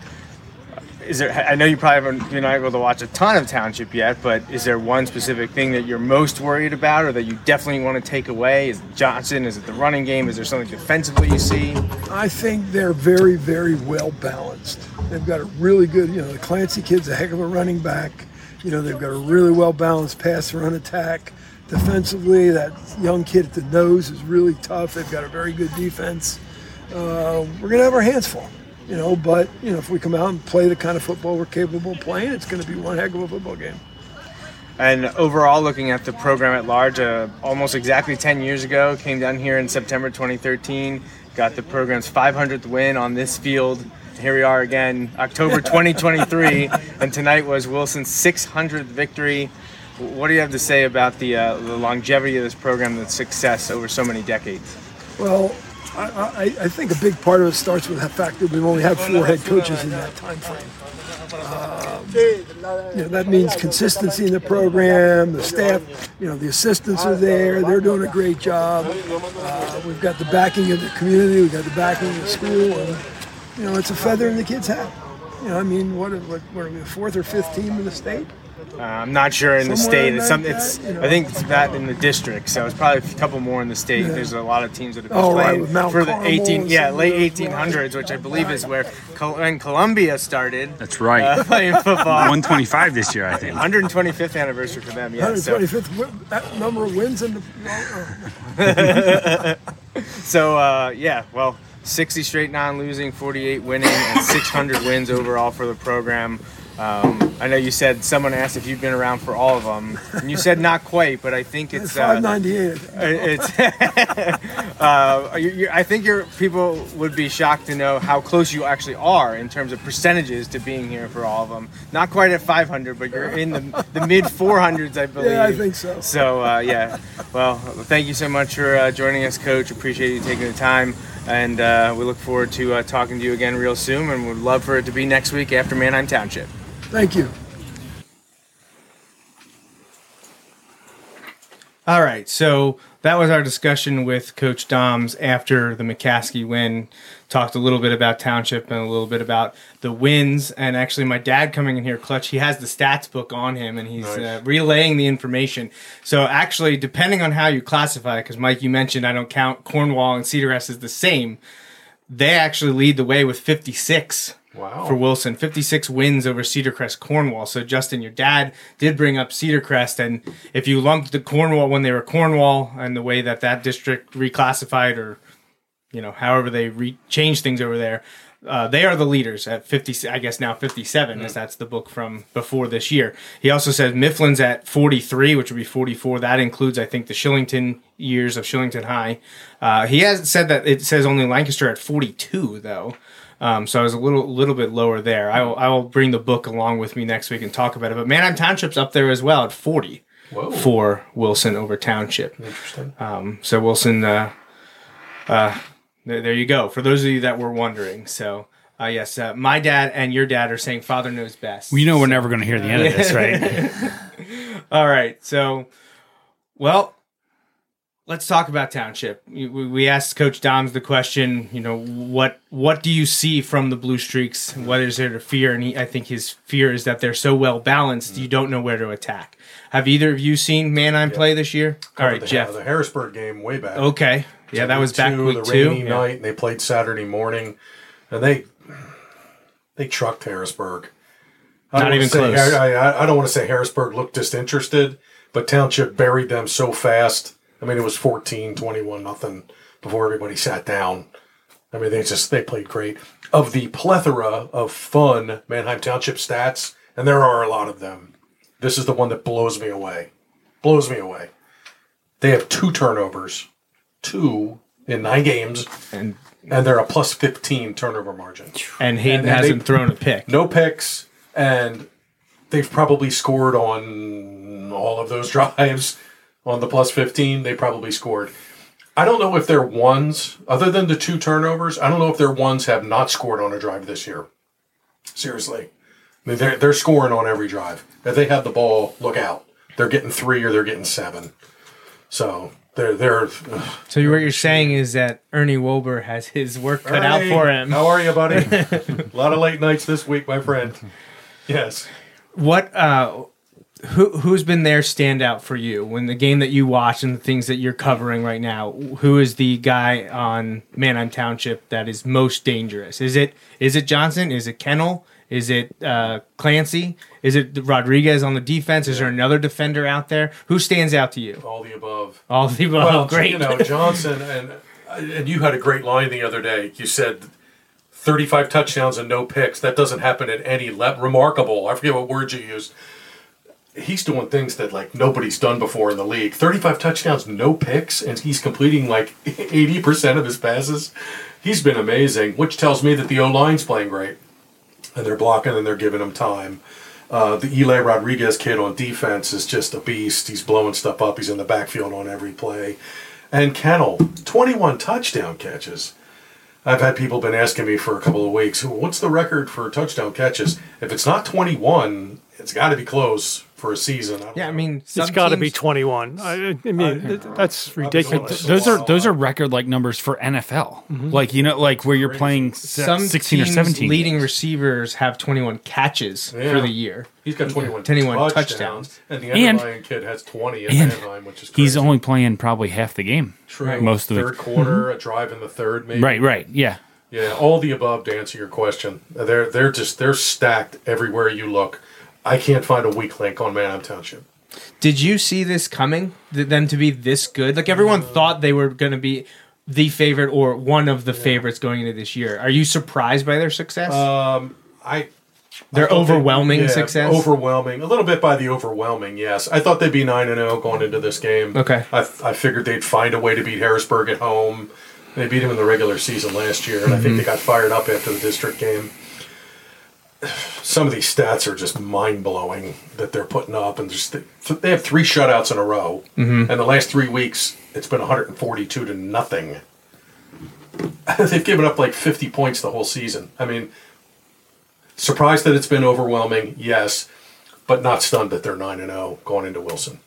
is there? I know you probably haven't been able to watch a ton of Township yet, but is there one specific thing that you're most worried about, or that you definitely want to take away? Is it Johnson? Is it the running game? Is there something defensively you see? I think they're very, very well balanced. They've got a really good, you know, the Clancy kid's a heck of a running back. You know, they've got a really well balanced pass run attack. Defensively, that young kid at the nose is really tough. They've got a very good defense. Uh, we're going to have our hands full, you know, but, you know, if we come out and play the kind of football we're capable of playing, it's going to be one heck of a football game. And overall, looking at the program at large, uh, almost exactly 10 years ago, came down here in September 2013, got the program's 500th win on this field. Here we are again, October 2023, and tonight was Wilson's 600th victory. What do you have to say about the, uh, the longevity of this program, the success over so many decades? Well, I, I, think a big part of it starts with the fact that we've only had four head coaches in that time frame. Um, you know, that means consistency in the program. The staff, you know, the assistants are there. They're doing a great job. Uh, we've got the backing of the community. We've got the backing of the school, and you know, it's a feather in the kid's hat. You know, I mean, what, what, what are we, the fourth or fifth team in the state? Uh, I'm not sure in the state. It's some. It's. that, you know. I think it's that in the district. So it's probably a couple more in the state. There's a lot of teams that have been Oh, right, playing with for the Carmel 18. Yeah, late 1800s, which I believe is where Col- when Columbia started That's right. uh, playing football. 125 this year, I think. 125th anniversary for them. Yeah. 125th win- that number of wins in the. so uh, yeah. Well, 60 straight non-losing, 48 winning, and 600 wins overall for the program. Um, I know you said someone asked if you've been around for all of them, and you said not quite, but I think it's. Uh, 598. It's. uh, you, you, I think your people would be shocked to know how close you actually are in terms of percentages to being here for all of them. Not quite at 500, but you're in the, the mid 400s, I believe. Yeah, I think so. So uh, yeah, well, thank you so much for uh, joining us, Coach. Appreciate you taking the time, and uh, we look forward to uh, talking to you again real soon. And would love for it to be next week after Manheim Township. Thank you. All right, so that was our discussion with Coach Doms after the McCaskey win. Talked a little bit about Township and a little bit about the wins. And actually, my dad coming in here, Clutch, he has the stats book on him and he's uh, relaying the information. So, actually, depending on how you classify it, because Mike, you mentioned I don't count Cornwall and Cedar Crest as the same, they actually lead the way with 56 Wow. for Wilson. 56 wins over Cedar Crest Cornwall. So Justin, your dad did bring up Cedar Crest, and if you lumped the Cornwall when they were Cornwall and the way that that district reclassified or you know however they re- changed things over there. Uh, they are the leaders at 50, I guess now 57, as that's the book from before this year. He also says Mifflin's at 43, which would be 44. That includes, I think, the Shillington years of Shillington High. Uh, he has said that it says only Lancaster at 42, though. Um, so I was a little little bit lower there. I will, I will bring the book along with me next week and talk about it. But Manheim Township's up there as well at 40 Whoa. for Wilson over Township. Interesting. Um, so Wilson, uh, uh, there, there you go. For those of you that were wondering, so uh, yes, uh, my dad and your dad are saying father knows best. We know we're never going to hear the end of this, right? All right, so well, let's talk about Township. We, asked Coach Doms the question. You know what what do you see from the Blue Streaks? What is there to fear? And he, I think his fear is that they're so well balanced, you don't know where to attack. Have either of you seen Manheim play this year? All right, the, Jeff. The Harrisburg game way back. Okay, yeah, that was back two, week the two. rainy Yeah. night, and they played Saturday morning, and they they trucked Harrisburg. I Not even say- close. I, I, I don't want to say Harrisburg looked disinterested, but Township buried them so fast. I mean, it was 14, 21, nothing before everybody sat down. I mean, they just they played great. Of the plethora of fun Manheim Township stats, and there are a lot of them. This is the one that blows me away. Blows me away. They have two turnovers, two in nine games, And and they're a plus 15 turnover margin. and Hayden And- and hasn't they- thrown a pick. No picks, and they've probably scored on all of those drives on the plus 15, they probably scored. I don't know if their ones, other than the two turnovers, I don't know if their ones have not scored on a drive this year. Seriously. I mean, they're, they're scoring on every drive. If they have the ball, look out. They're getting three or they're getting seven. So they're, they're, ugh. So what you're saying is that Ernie Wilbur has his work cut out for him. How are you, buddy? a lot of late nights this week, my friend. Yes. What uh who who's been their standout for you when the game that you watch and the things that you're covering right now? Who is the guy on Manheim Township that is most dangerous? Is it is it Johnson? Is it Kennel? Is it uh, Clancy? Is it Rodriguez on the defense? Is there another defender out there? Who stands out to you? All the above. All the above. Well, great. You know, Johnson and and you had a great line the other day. You said 35 touchdowns and no picks. That doesn't happen at any level. Remarkable. I forget what word you used. He's doing things that like nobody's done before in the league. 35 touchdowns, no picks, and he's completing like 80% of his passes. He's been amazing, which tells me that the O line's playing great, and they're blocking and they're giving him time. Uh, the Eli Rodriguez kid on defense is just a beast. He's blowing stuff up. He's in the backfield on every play. And Kennel, 21 touchdown catches. I've had people been asking me for a couple of weeks, what's the record for touchdown catches? If it's not 21, it's got to be close for a season. I don't yeah, I mean, It's got to be 21. I, I mean, uh, th- that's ridiculous. Those are those are record like numbers for NFL. Mm-hmm. Like you know, like where you're playing some sixteen or seventeen. leading games. receivers have 21 catches Yeah. for the year. he's got 21, 21 touchdowns, touchdowns. and the And- underlying kid has 20 in and Anaheim, which is crazy. He's only playing probably half the game. True. Most of third it. quarter, a drive in the third, maybe. Right, right, yeah. Yeah, all the above to answer your question. They're they're just they're stacked everywhere you look. I can't find a weak link on Manheim Township. Did you see this coming? Th- Them to be this good? Like everyone thought they were going to be the favorite or one of the favorites going into this year. Are you surprised by their success? I Their I thought they- overwhelming yeah, success? Overwhelming, a little bit by the overwhelming. Yes, I thought they'd be nine and zero going into this game. Okay. I, I figured they'd find a way to beat Harrisburg at home. They beat them in the regular season last year, and I Mm-hmm. think they got fired up after the district game. Some of these stats are just mind blowing that they're putting up, and just they have three shutouts in a row, Mm-hmm. and the last three weeks it's been 142 to nothing. They've given up like 50 points the whole season. I mean, surprised that it's been overwhelming, yes, but not stunned that they're 9 and 0 going into Wilson.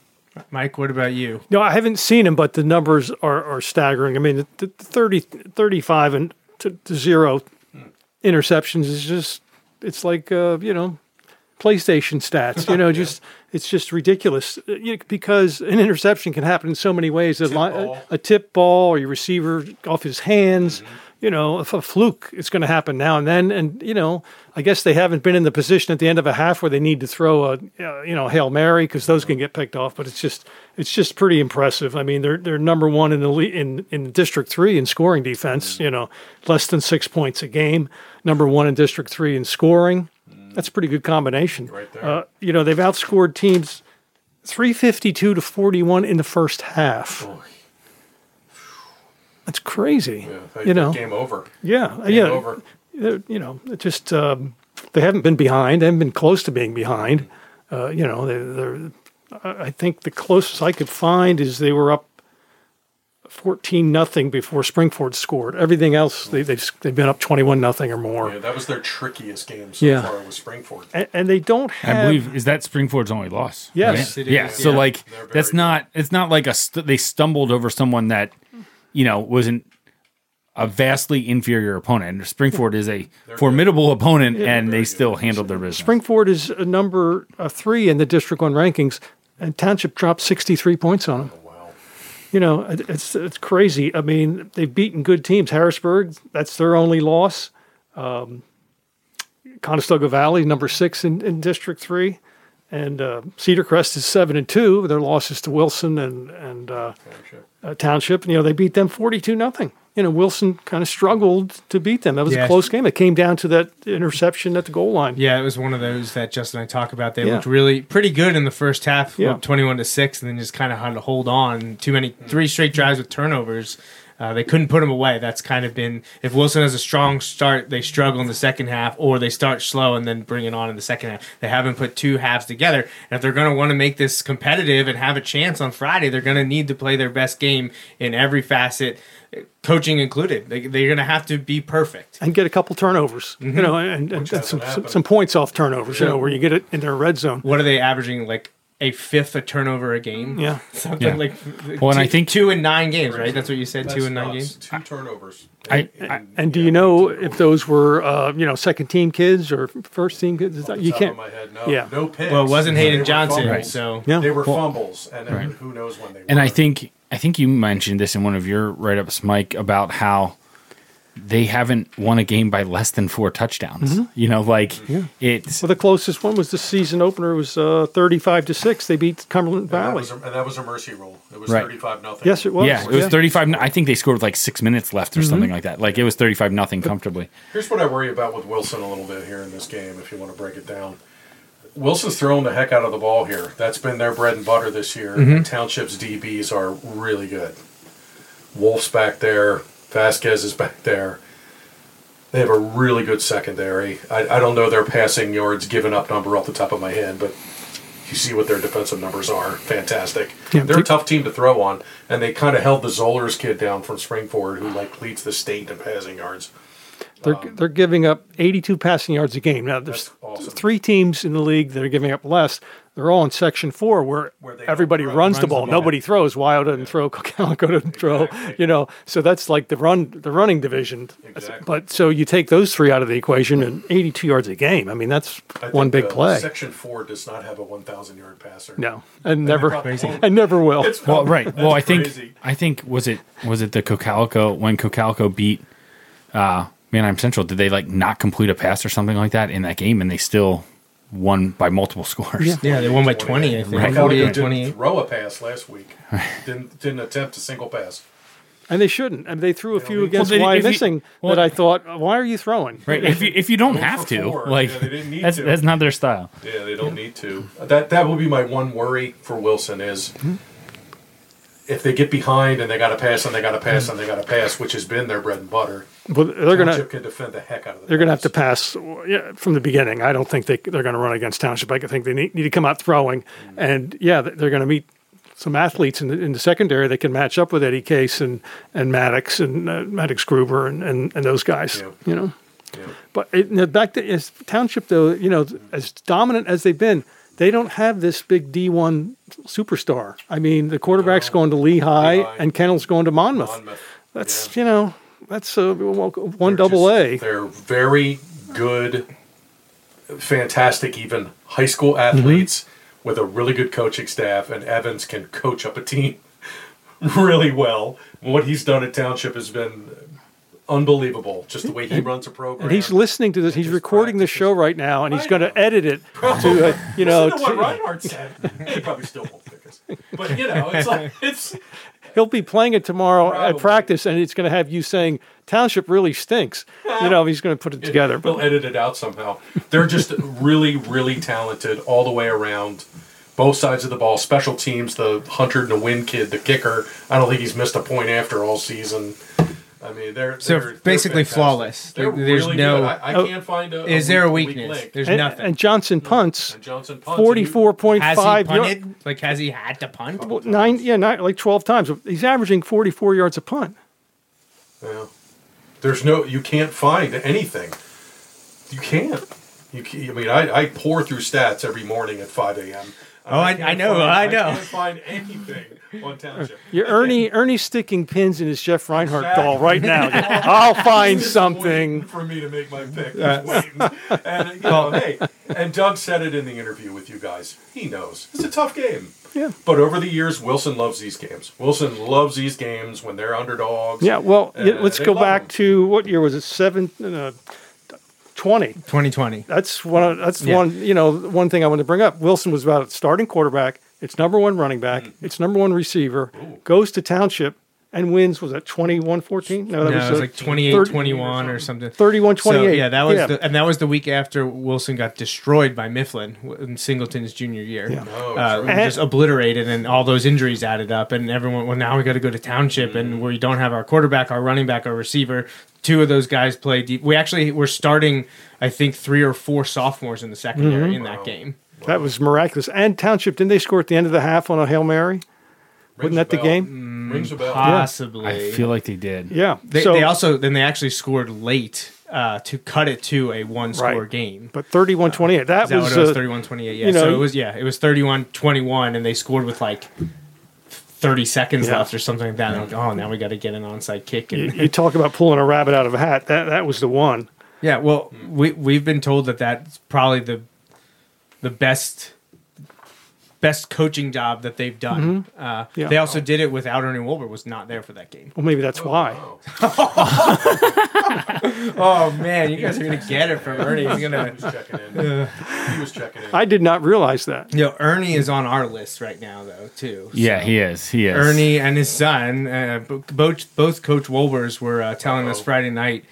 Mike, what about you? No, I haven't seen him, but the numbers are, are staggering. I mean, the, the 30, 35 and to, to zero interceptions is just, it's like, uh, you know, PlayStation stats, you know, just, it's just ridiculous. Uh, because an interception can happen in so many ways. A, li- a, a tip ball or your receiver off his hands, you know, if a fluke, it's going to happen now and then. And, you know, I guess they haven't been in the position at the end of a half where they need to throw a, you know, Hail Mary because those can get picked off. But it's just, it's just pretty impressive. I mean, they're, they're number one in the le- in, in District 3 in scoring defense, you know, less than six points a game. Number one in District 3 in scoring. That's a pretty good combination. Right there. Uh, you know, they've outscored teams 352 to 41 in the first half. That's crazy. Yeah, you know, game over. yeah, Game yeah. over. They're- You know, it just um, they haven't been behind. They haven't been close to being behind. Uh, you know, they, they're. I I think the closest I could find is they were up fourteen nothing before Springford scored. Everything else they, they've they've been up twenty one nothing or more. Yeah, that was their trickiest game so Yeah. far with Springford. And, and they don't have. I believe is that Springford's only loss. Yes, right? it yeah. So like that's not it's not like a st- they stumbled over someone that you know wasn't a vastly inferior opponent. Springford is a formidable opponent, and they still handled their business. Springford is a number uh, three in the District One rankings, and Township dropped sixty three points on them. Wow. You know, it's it's crazy. I mean, they've beaten good teams. Harrisburg, that's their only loss. Um, Conestoga Valley, number six in, in District Three, and uh, Cedar Crest is seven and two. Their losses to Wilson and and uh, uh, Township. You know, they beat them forty two nothing. You know, Wilson kind of struggled to beat them. That was Yeah. a close game. It came down to that interception at the goal line. Yeah, it was one of those that Justin and I talk about. They Yeah. looked really pretty good in the first half, Yeah. up twenty-one to six, and then just kind of had to hold on. Too many, three straight drives with turnovers. Uh, they couldn't put him away. That's kind of been if Wilson has a strong start, they struggle in the second half, or they start slow and then bring it on in the second half. They haven't put two halves together. And if they're going to want to make this competitive and have a chance on Friday, they're going to need to play their best game in every facet, coaching included. They, they're going to have to be perfect. and get a couple turnovers, you know, and, and, and some, some some points off turnovers, you know, where you get it in their red zone. What are they averaging? Like a fifth a turnover a game? Yeah. something Yeah. like. Well, and two, I think- two in nine games, right? That's what you said. Two in nine games. Two turnovers. I, I And do you know if those were, uh, you know, second team kids or first team kids? Is that- You Top can't. Of my head, no, Yeah. no picks. Well, it wasn't Hayden Johnson, fumbles. so Yeah. They were fumbles, and then who knows when they. and were. I think I think you mentioned this in one of your write ups, Mike, about how they haven't won a game by less than four touchdowns. Mm-hmm. You know, like it's Well, the closest one was the season opener. It was uh, thirty-five to six. They beat Cumberland And that, Valley. was a, and that was a mercy rule. It was Right. thirty-five nothing. Yes, it was. yeah, it was thirty five. I think they scored with like six minutes left or mm-hmm. something like that. Like it was thirty five nothing comfortably. Here's what I worry about with Wilson a little bit here in this game, if you want to break it down. Wilson's throwing the heck out of the ball here. That's been their bread and butter this year. And Township's DBs are really good. Wolf's back there. Vasquez is back there. They have a really good secondary. I, I don't know their passing yards given up number off the top of my head, but you see what their defensive numbers are. Fantastic. Yeah, They're a tough team to throw on, and they kind of held the Zollers kid down from Springford, who like leads the state in passing yards. They're they're giving up 82 passing yards a game. Now there's awesome. three teams in the league that are giving up less. They're all in Section Four, where, Where everybody don't runs, run- the ball. Nobody throws. Wyo doesn't throw. Calico doesn't throw. You know, so that's like the run, the running division. Exactly. But so you take those three out of the equation, and 82 yards a game. I mean, that's I one think, big uh, play. Section four does not have a 1,000 yard passer. No, and never, won't. and never will. It's Well, right. Well, I think crazy. I think was it was it the Cocalico when Cocalico beat uh Manheim Central? Did they like not complete a pass or something like that in that game, and they still won by multiple scores? yeah, they won by twenty. I think Right. 48, 28. throw a pass last week. didn't didn't attempt a single pass. And they shouldn't. And they threw a few Well, against they- Why if you- missing well- that I thought, why are you throwing? Right. If you if you don't have to, four. like Yeah, they didn't need that's to. that's not their style. Yeah, they don't need to. That that will be my one worry for Wilson is if they get behind and they got to pass and they got to pass and they got to pass, which has been their bread and butter. But they're going Township to can defend the heck out of the they're going to have to pass. yeah, from the beginning. I don't think they they're going to run against Township. I think they need, need to come out throwing, and yeah, they're going to meet some athletes in the, in the secondary that can match up with Eddie Case and and Maddox and uh, Maddox Gruber and, and, and those guys. Yeah. You know, Yeah. but it, back to as Township though, you know, as dominant as they've been. They don't have this big D1 superstar. I mean, the quarterback's going to Lehigh, Lehigh. and Kennel's going to Monmouth. Monmouth. That's Yeah. you know that's a one They're double just- A. They're very good, fantastic, even high school Mm-hmm. athletes with a really good coaching staff, and Evans can coach up a team really well. What he's done at Township has been unbelievable. Just the way he runs a program. And he's listening to this. He's recording the show right now, and he's going to edit it to uh, you know. To what Reinhart said. he probably still won't pick us, but you know, it's like it's he'll be playing it tomorrow Probably. at practice, and it's going to have you saying Township really stinks. You know, he's going to put it together. They'll But edit it out somehow. They're just really, really talented all the way around. Both sides of the ball. Special teams, the Hunter and the Win kid, the kicker. I don't think he's missed a point after all season. I mean, they're So they're, basically they're fantastic. flawless. They're there's really no- good. I, I Oh. can't find a. Is a there a weakness? weak link. There's and, nothing. and Johnson punts And Johnson punts. forty-four point has he? Like has he had to punt? nine, yeah, nine, like twelve times. He's averaging forty-four yards a punt. Yeah. There's no. You can't find anything. You can't. You. Can, I mean, I, I pour through stats every morning at 5 a.m. Oh, I- can't I know, find- I know. can't find anything on township. You're Ernie, Ernie's sticking pins in his Jeff Reinhart Exactly. doll right now. I'll find Just something. for me to make my pick. Just waiting. And you know, hey, and Doug said it in the interview with you guys. He knows it's a tough game. Yeah. But over the years, Wilson loves these games. Wilson loves these games when they're underdogs. Yeah, well, yeah, let's go back them. to what year was it? Seven, uh, twenty. 2020. That's one. That's Yeah. one. You know, one thing I want to bring up. Wilson was about starting quarterback. It's number one running back. Mm. It's number one receiver. Goes to Township and wins was that 21-14? No, that No, was, it was like 28 thirty- 21 or something. 31-28. So, yeah, that was Yeah. the and that was the week after Wilson got destroyed by Mifflin in Singleton's junior year. Yeah. Oh, uh. And- just obliterated, and all those injuries added up, and everyone. Well, now we got to go to Township, and we don't have our quarterback, our running back, our receiver. Two of those guys play deep. We actually were starting, I think, three or four sophomores in the secondary in that game. That was miraculous. And Township, didn't they score at the end of the half on a Hail Mary? Wasn't that the game? Rings a bell. Possibly. I feel like they did. Yeah. They, so, they also then they actually scored late uh, to cut it to a one score Right. game. but 31-28. That Is that was, what it was? uh, 31 28. Yeah. you know- so it was, yeah, it was 31 21, and they scored with like 30 seconds Yeah. left or something like that. And I'm like, oh, now we got to get an onside kick. you, And, you talk about pulling a rabbit out of a hat. That that was the one. yeah, well, we, we've been told that that's probably the the best best coaching job that they've done. Uh, Mm-hmm. Yeah. They also did it without Ernie Wolbert was not there for that game. Well, maybe that's why. Oh, man, you guys are going to get it from Ernie. He's going He to. was checking in. he was checking in. I did not realize that. You know, Ernie is on our list right now, though, too. Yeah, so. he is. He is. Ernie and his son, uh, both both Coach Wolbers were uh, telling us Uh-oh. Friday night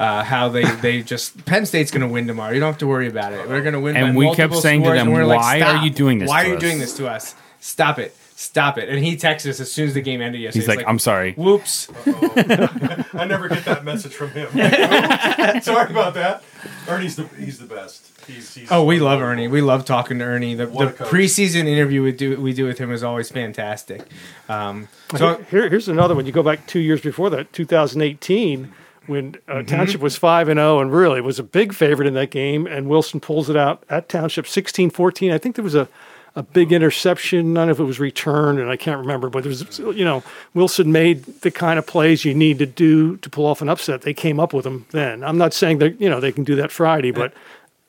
uh, how they, they just Penn State's going to win tomorrow. You don't have to worry about it. We're going to win. And by we kept saying to them, and we're like, "Why are you doing this Why to are you us?" doing this to us? Stop it! Stop it!" And he texted us as soon as the game ended yesterday. He's like, I'm sorry. Whoops! I never get that message from him. Sorry about that. Ernie's the he's the best. He's, he's Oh, we love Ernie. We love talking to Ernie. The, the preseason interview we do we do with him is always fantastic. Um, so Here, here's another one. You go back two years before that, 2018, when uh, Mm-hmm. Township was 5 and 0 and really was a big favorite in that game, and Wilson pulls it out at Township 16 14. I think there was a, a big interception. I don't know if it was returned, and I can't remember, but there was, you know, Wilson made the kind of plays you need to do to pull off an upset. They came up with them then. I'm not saying that, you know, they can do that Friday, but,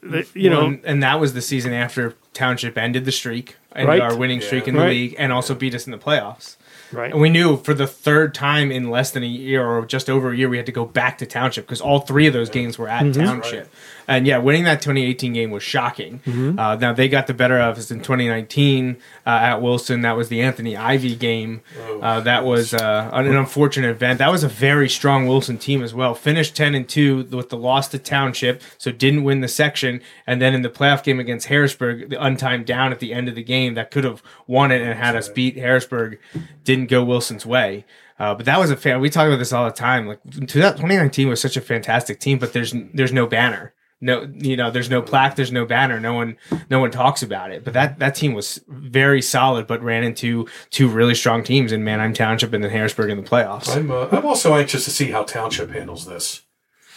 they, you Well, know, and, and that was the season after Township ended the streak, ended Right. our winning streak in the Right. league, and also beat us in the playoffs. Right. And we knew for the third time in less than a year or just over a year, we had to go back to Township because all three of those games were at mm-hmm. Township. And yeah, winning that 2018 game was shocking. Uh, now they got the better of us in 2019 uh, at Wilson. That was the Anthony Ivy game. Uh, that was uh, an unfortunate event. That was a very strong Wilson team as well. Finished 10 and 2 with the loss to Township, so didn't win the section. And then in the playoff game against Harrisburg, the untimed down at the end of the game that could have won it and had us beat Harrisburg didn't go Wilson's way. Uh, but that was a fan. We talk about this all the time. Like 2019 was such a fantastic team, but there's there's no banner. No, you know, there's no plaque, there's no banner. No one, no one talks about it. But that that team was very solid, but ran into two really strong teams in Manheim Township and then Harrisburg in the playoffs. I'm uh, I'm also anxious to see how Township handles this.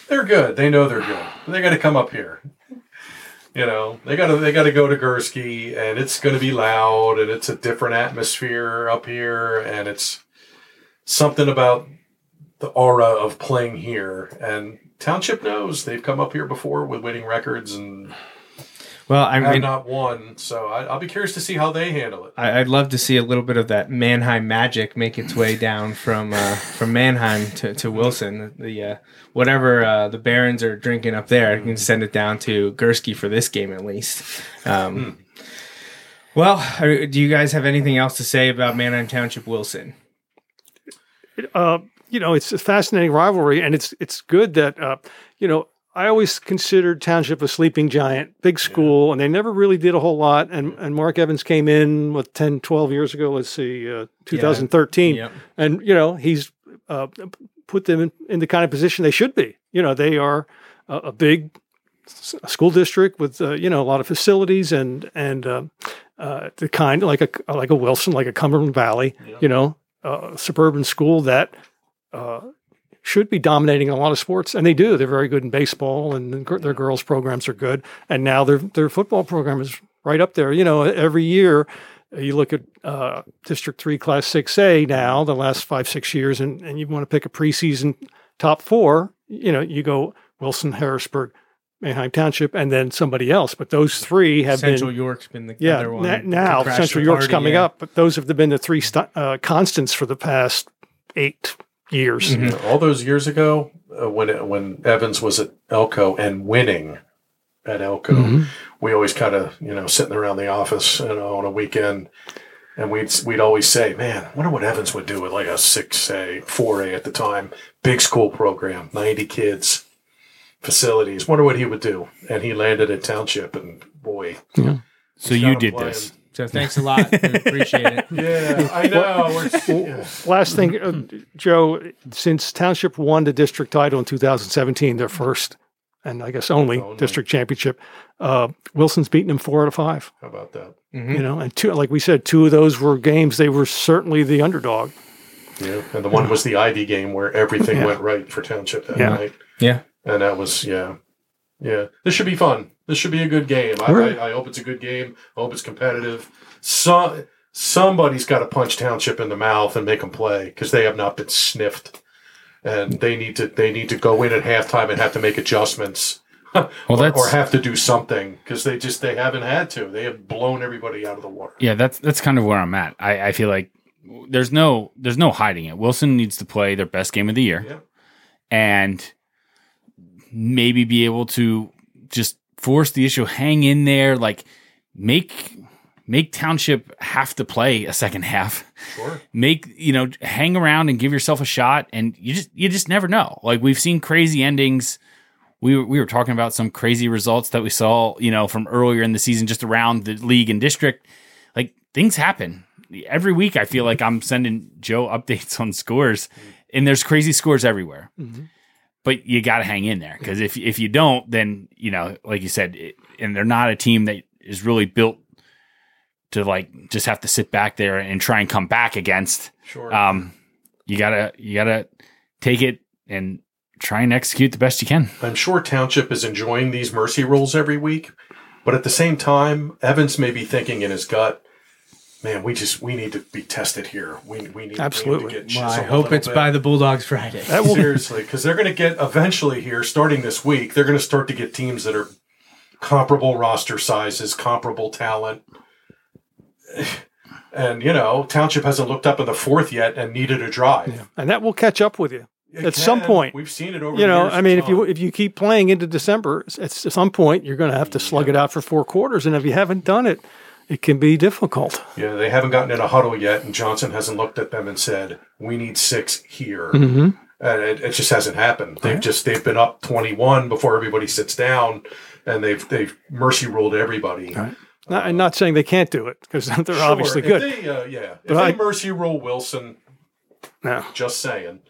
They're good. They know they're good. They got to come up here. You know, they got to they got to go to Gursky, and it's going to be loud, and it's a different atmosphere up here, and it's something about the aura of playing here. And Township knows they've come up here before with winning records and Well, I have mean, not won. So I, I'll be curious to see how they handle it. I, I'd love to see a little bit of that Manheim magic make its way down from uh, from Manheim to, to Wilson. The uh, whatever uh, the Barons are drinking up there, I can send it down to Gursky for this game at least. Um, well, I- do you guys have anything else to say about Manheim Township Wilson? uh, you know, it's a fascinating rivalry, and it's it's good that uh, you know. I always considered Township a sleeping giant, big school, and they never really did a whole lot. And and Mark Evans came in with 10, 12 years ago. Let's see, uh, 2013, Yep. and you know he's uh, put them in, in the kind of position they should be. You know, they are a, a big s- school district with uh, you know a lot of facilities and and uh, uh, the kind like a like a Wilson, like a Cumberland Valley, you know, uh, suburban school that uh, should be dominating a lot of sports, and they do. They're very good in baseball, and their girls' programs are good. And now their their football program is right up there. You know, every year you look at uh, District Three, Class Six A now, the last five six years, and and you want to pick a preseason top four. You know, you go Wilson, Harrisburg, Manheim Township, and then somebody else. But those three have been Central been York's been the yeah, other one. na- now Central York's party, coming yeah. up, but those have been the three st- uh, constants for the past eight years. Mm-hmm. all those years ago uh, when it, when Evans was at Elco and winning at Elco, Mm-hmm. we always kind of you know sitting around the office you know, on a weekend. and we'd we'd always say, "Man, wonder what Evans would do with like a six A, four A at the time, big school program, ninety kids, facilities. Wonder what he would do." And he landed at Township, and boy, So you did this. So thanks a lot. We appreciate it. Yeah, I know. We're- yeah. Last thing, uh, Joe, since Township won the district title in 2017, their first and I guess only Only. district championship, uh, Wilson's beaten them four out of five. How about that? You know, and two, like we said, two of those were games they were certainly the underdog. Yeah, and the one was the Ivy game where everything Yeah. went right for Township that Yeah. night. Yeah. And that was yeah, yeah. This should be fun. This should be a good game. I, Right. I, I hope it's a good game. I hope it's competitive. So somebody's got to punch Township in the mouth and make them play because they have not been sniffed, and they need to they need to go in at halftime and have to make adjustments. Well, or, or have to do something because they just they haven't had to. They have blown everybody out of the water. yeah. That's that's kind of where I'm at. I, I feel like there's no there's no hiding it. Wilson needs to play their best game of the year, Yeah. and maybe be able to just force the issue, hang in there, like make make Township have to play a second half. Sure. make you know hang around and give yourself a shot and you just you just never know. Like we've seen crazy endings. We were, we were talking about some crazy results that we saw you know from earlier in the season just around the league and district. Like things happen. Every week i feel like i'm sending joe updates on scores and there's crazy scores everywhere mm-hmm. But you got to hang in there because if if you don't then you know like you said it, and they're not a team that is really built to like just have to sit back there and try and come back against Sure. um, you gotta you gotta take it and try and execute the best you can. I'm sure Township is enjoying these mercy rules every week, but at the same time, Evans may be thinking in his gut, "Man, we just we need to be tested here. We we need Absolutely. We need to get Well, I hope it's bit." by the Bulldogs Friday. That will seriously because they're going to get eventually here, starting this week. They're going to start to get teams that are comparable roster sizes, comparable talent." And you know, Township hasn't looked up in the fourth yet and needed a drive. and that will catch up with you. It At some point, we've seen it over. You the know, years I a mean, if you if you keep playing into December, at some point you're going to have to slug it out for four quarters, and if you haven't done it, it can be difficult. Yeah, they haven't gotten in a huddle yet, and Johnson hasn't looked at them and said, "We need six here," Mm-hmm. and it, it just hasn't happened. They've just they've been up twenty-one before everybody sits down, and they've they've mercy ruled everybody. Not, I'm not saying they can't do it because they're Sure, obviously if good. They, uh, yeah, if But they I- mercy rule Wilson, No. just saying,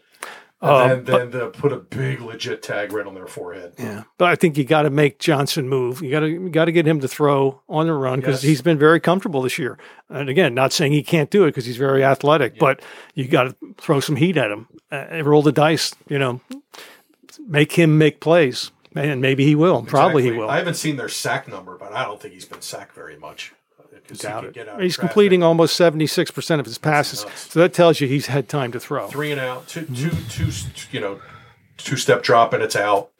Uh, and then, then they'll put a big legit tag right on their forehead. Yeah, but I think you got to make Johnson move. You got to got to get him to throw on the run because Yes. he's been very comfortable this year. And again, not saying he can't do it because he's very athletic, but you got to throw some heat at him. Uh, roll the dice, you know, make him make plays, and maybe he will. Probably he will. I haven't seen their sack number, but I don't think he's been sacked very much. Because he could get out He's completing almost seventy six percent of his passes, so that tells you he's had time to throw. three and out, two, two, two, you know, two step drop and it's out.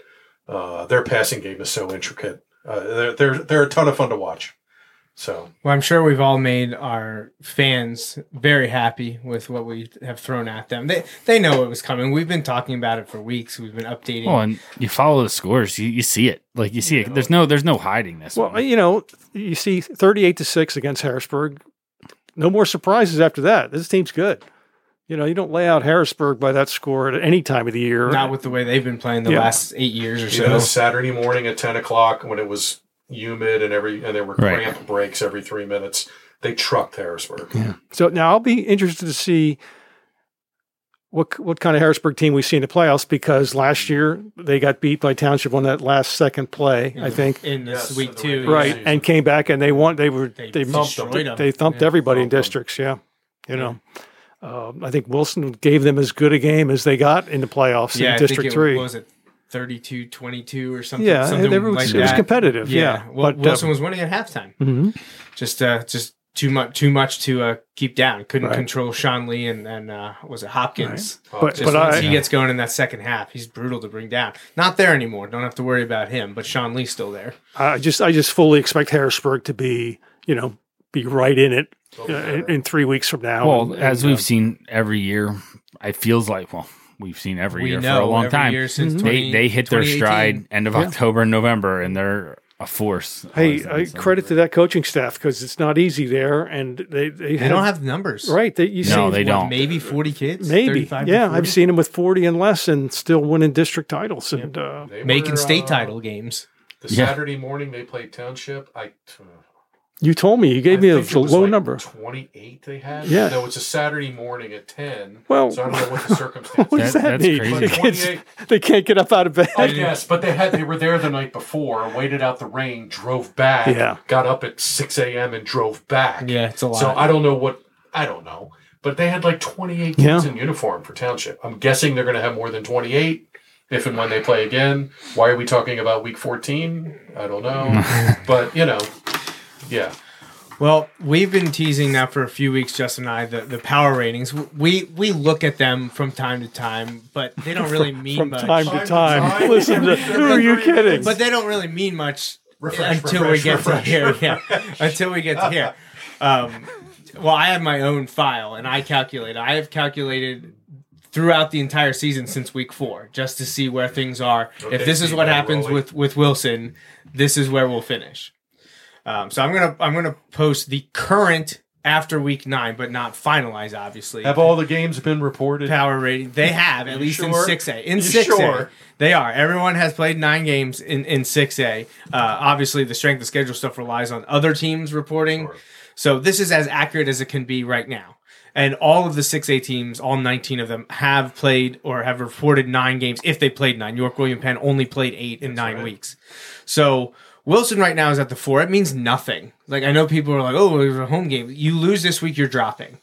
Uh, their passing game is so intricate. Uh, they're, they're they're a ton of fun to watch. So Well, I'm sure we've all made our fans very happy with what we have thrown at them. They they know it was coming. We've been talking about it for weeks. We've been updating. Well, and you follow the scores, you, you see it. Like you see it. There's no there's no hiding this. Well, one. you know, you see thirty eight to six against Harrisburg. No more surprises after that. This team's good. You know, you don't lay out Harrisburg by that score at any time of the year. not with the way they've been playing the Yeah. last eight years or you know, so. Saturday morning at ten o'clock when it was humid and every and there were Right. cramp breaks every three minutes, they trucked Harrisburg. Yeah. So now I'll be interested to see what what kind of Harrisburg team we see in the playoffs because last year they got beat by Township on that last second play, I think. in this Yes, week in the too. regular Right, season. and came back and they won. They were They they thumped them. destroyed them. they thumped Yeah. everybody in Thumped them. districts. Yeah, you know. Um, I think Wilson gave them as good a game as they got in the playoffs Yeah, in I District think it, Three. was it 32 22 or something? yeah, something they were, like it was competitive. Yeah, Well, but Wilson uh, was winning at halftime. mhm. Just uh, just too much too much to uh, keep down. Couldn't Right. control Sean Lee and and uh, was it Hopkins? but Just but once I he gets going in that second half, he's brutal to bring down. Not there anymore. Don't have to worry about him. But Sean Lee's still there. I just I just fully expect Harrisburg to be you know be right in it uh, in, in three weeks from now. well, And- as and, we've uh, seen every year, it feels like well, we've seen every We year know for a long every time. year since they 20 they hit their stride end of October and November, and they're a force. Hey, I credit to that coaching staff because it's not easy there, and they they, They don't have numbers. right. They, you No, see, they What, don't. Maybe 40 kids? maybe 35 yeah. I've seen them with forty and less, and still winning district titles. And uh, Making were, state uh, title games. The Yeah. Saturday morning they played Township. I. you told me you gave I me a think it was low like number. 28 they had. Yeah. No, it's a Saturday morning at 10. Well- so I don't know what the circumstances. What does That- that, that's mean? crazy. The kids- 28 they can't get up out of bed. I guess, but they had they were there the night before, waited out the rain, drove back, Yeah. got up at six a.m. and drove back. Yeah, it's a lot. So I don't know what I don't know, but they had like twenty eight kids Yeah. in uniform for township. I'm guessing they're going to have more than twenty eight if and when they play again. Why are we talking about week fourteen? I don't know, but you know, yeah. Well, we've been teasing now for a few weeks, Justin and I, the, the power ratings. We we look at them from time to time, but they don't really mean From much. time to Time to time. time. Listen, to, who are you kidding? But they don't really mean much Refresh, until refresh, we get refresh, to here. Yeah, until we get to here. Um, well, I have my own file, and I calculate. I have calculated throughout the entire season since week four, just to see where things are. Okay, if this is what happens we're with with Wilson, this is where we'll finish. Um, so I'm gonna I'm gonna post the current after week nine, but not finalized, obviously. Have all the games been reported? power rating. They have at least in six A. In six A, sure? they are. Everyone has played nine games in in six A. Uh, obviously, the strength of schedule stuff relies on other teams reporting. Sure. So this is as accurate as it can be right now. And all of the six A teams, all nineteen of them, have played or have reported nine games. If they played nine, York William Penn only played eight in nine right. weeks. So Wilson right now is at the four. It means nothing. Like I know people are like, "Oh, it was a home game." You lose this week, you're dropping,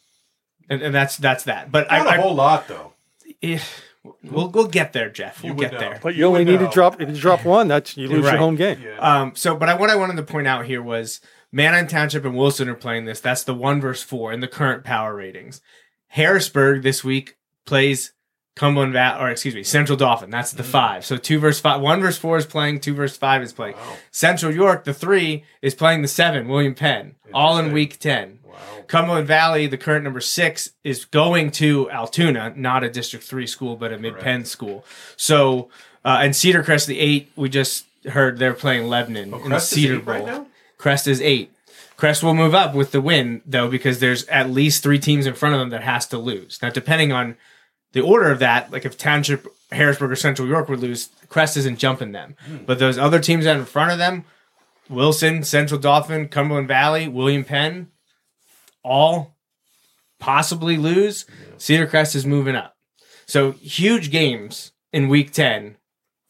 and, and that's that's that. But Not I, a I whole lot though. Eh, we'll we'll get there, Jeff. We'll get know. there. But you only need to drop if you drop one, that's you lose Right. your home game. Yeah. Um. So, but I, what I wanted to point out here was Manheim Township and Wilson are playing this. That's the one versus four in the current power ratings. Harrisburg this week plays Cumberland Valley, or excuse me, Central Dauphin. That's the five. So two versus five. One versus four is playing. Two versus five is playing. Wow. Central York, the three, is playing the seven. William Penn, all in week ten. wow. Cumberland Valley, the current number six, is going to Altoona, not a District Three school, but a Mid Penn school. So, uh, and Cedar Crest, the eight, we just heard they're playing Lebanon in the Oh, Crest is Cedar Bowl. right? Crest is eight. Crest will move up with the win though, because there's at least three teams in front of them that has to lose. Now, depending on the order of that, like if Township, Harrisburg, or Central York would lose, Crest isn't jumping them. Hmm. But those other teams that are in front of them, Wilson, Central Dauphin, Cumberland Valley, William Penn, all possibly lose. Cedar Crest is moving up. So huge games in week 10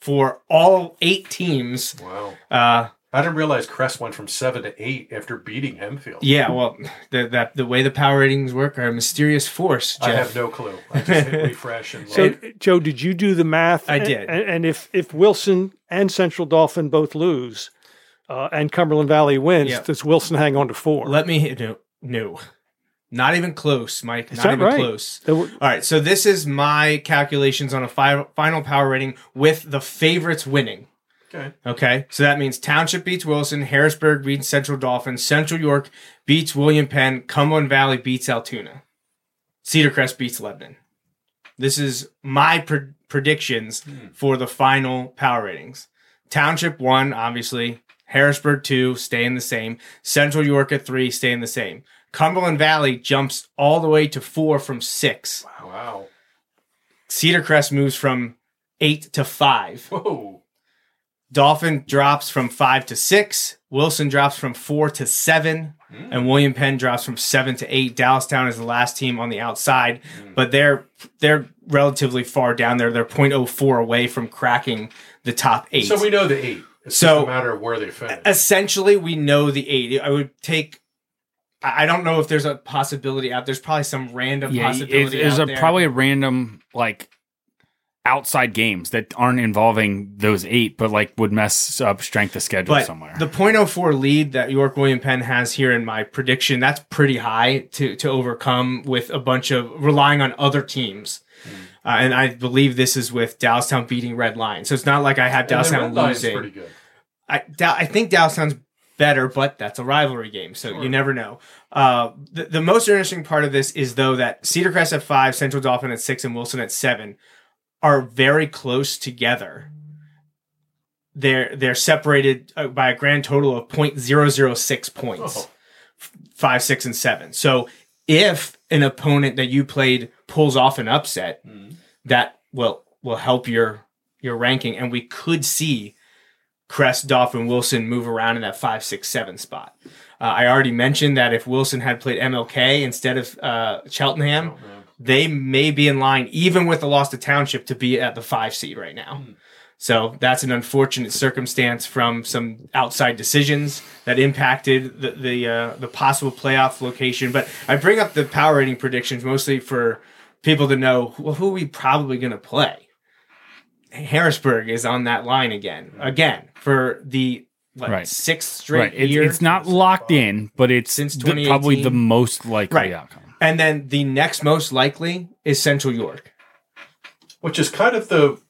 for all eight teams. Wow. Uh, I didn't realize Crest went from seven to eight after beating Hempfield. yeah, well, the, that the way the power ratings work are a mysterious force, Jeff. I have no clue. I just hit refresh and So, look. Joe, did you do the math? I And- did. And, and if if Wilson and Central Dauphin both lose, uh, and Cumberland Valley wins, Yep. does Wilson hang on to four? Let me hit no, no, not even close, Mike. Is not that even right? close. There were- All right, so this is my calculations on a fi- final power rating with the favorites winning. Okay. Okay, so that means Township beats Wilson, Harrisburg beats Central Dauphin, Central York beats William Penn, Cumberland Valley beats Altoona, Cedar Crest beats Lebanon. This is my pre- predictions hmm. for the final power ratings. Township one, obviously. Harrisburg two, staying the same. Central York at three, staying the same. Cumberland Valley jumps all the way to four from six. Wow. Cedar Crest moves from eight to five. Whoa. Dauphin drops from five to six. Wilson drops from four to seven. Hmm. And William Penn drops from seven to eight. Dallastown is the last team on the outside, hmm. but they're they're relatively far down there. They're 0.04 away from cracking the top eight. So we know the eight. It's So- just a matter of where they finish. essentially we know the eight. I would take. I I don't know if there's a possibility out. There's probably some random Yeah, possibility. There's a there. probably a random like outside games that aren't involving those eight, but like would mess up strength of schedule but somewhere. the .04 lead that York William Penn has here in my prediction, that's pretty high to to overcome with a bunch of relying on other teams. Uh, and I believe this is with Dallastown beating Red Lion. So it's not like I have And the Dallastown Red Lion's losing. pretty good. I, Da- I think Dallastown's better, but that's a rivalry game, so you never know. Uh, the, the most interesting part of this is though that Cedar Crest at five, Central Dauphin at six, and Wilson at seven are very close together. they're they're separated uh, by a grand total of 0.006 points, F- five, six, and seven. So if an opponent that you played pulls off an upset, that will will help your your ranking, and we could see Crest, Dauphin, Wilson move around in that five, six, seven spot. Uh, I already mentioned that if Wilson had played MLK instead of uh, Cheltenham, they may be in line, even with the loss to Township, to be at the five seed right now. So that's an unfortunate circumstance from some outside decisions that impacted the the, uh, the possible playoff location. But I bring up the power rating predictions mostly for people to know well, who are we probably going to play. Harrisburg is on that line again, again for the what, Right. sixth straight Right. It's, year. it's not locked in, but it's Since the- probably the most likely Right. outcome. And then the next most likely is Central York. which is kind of the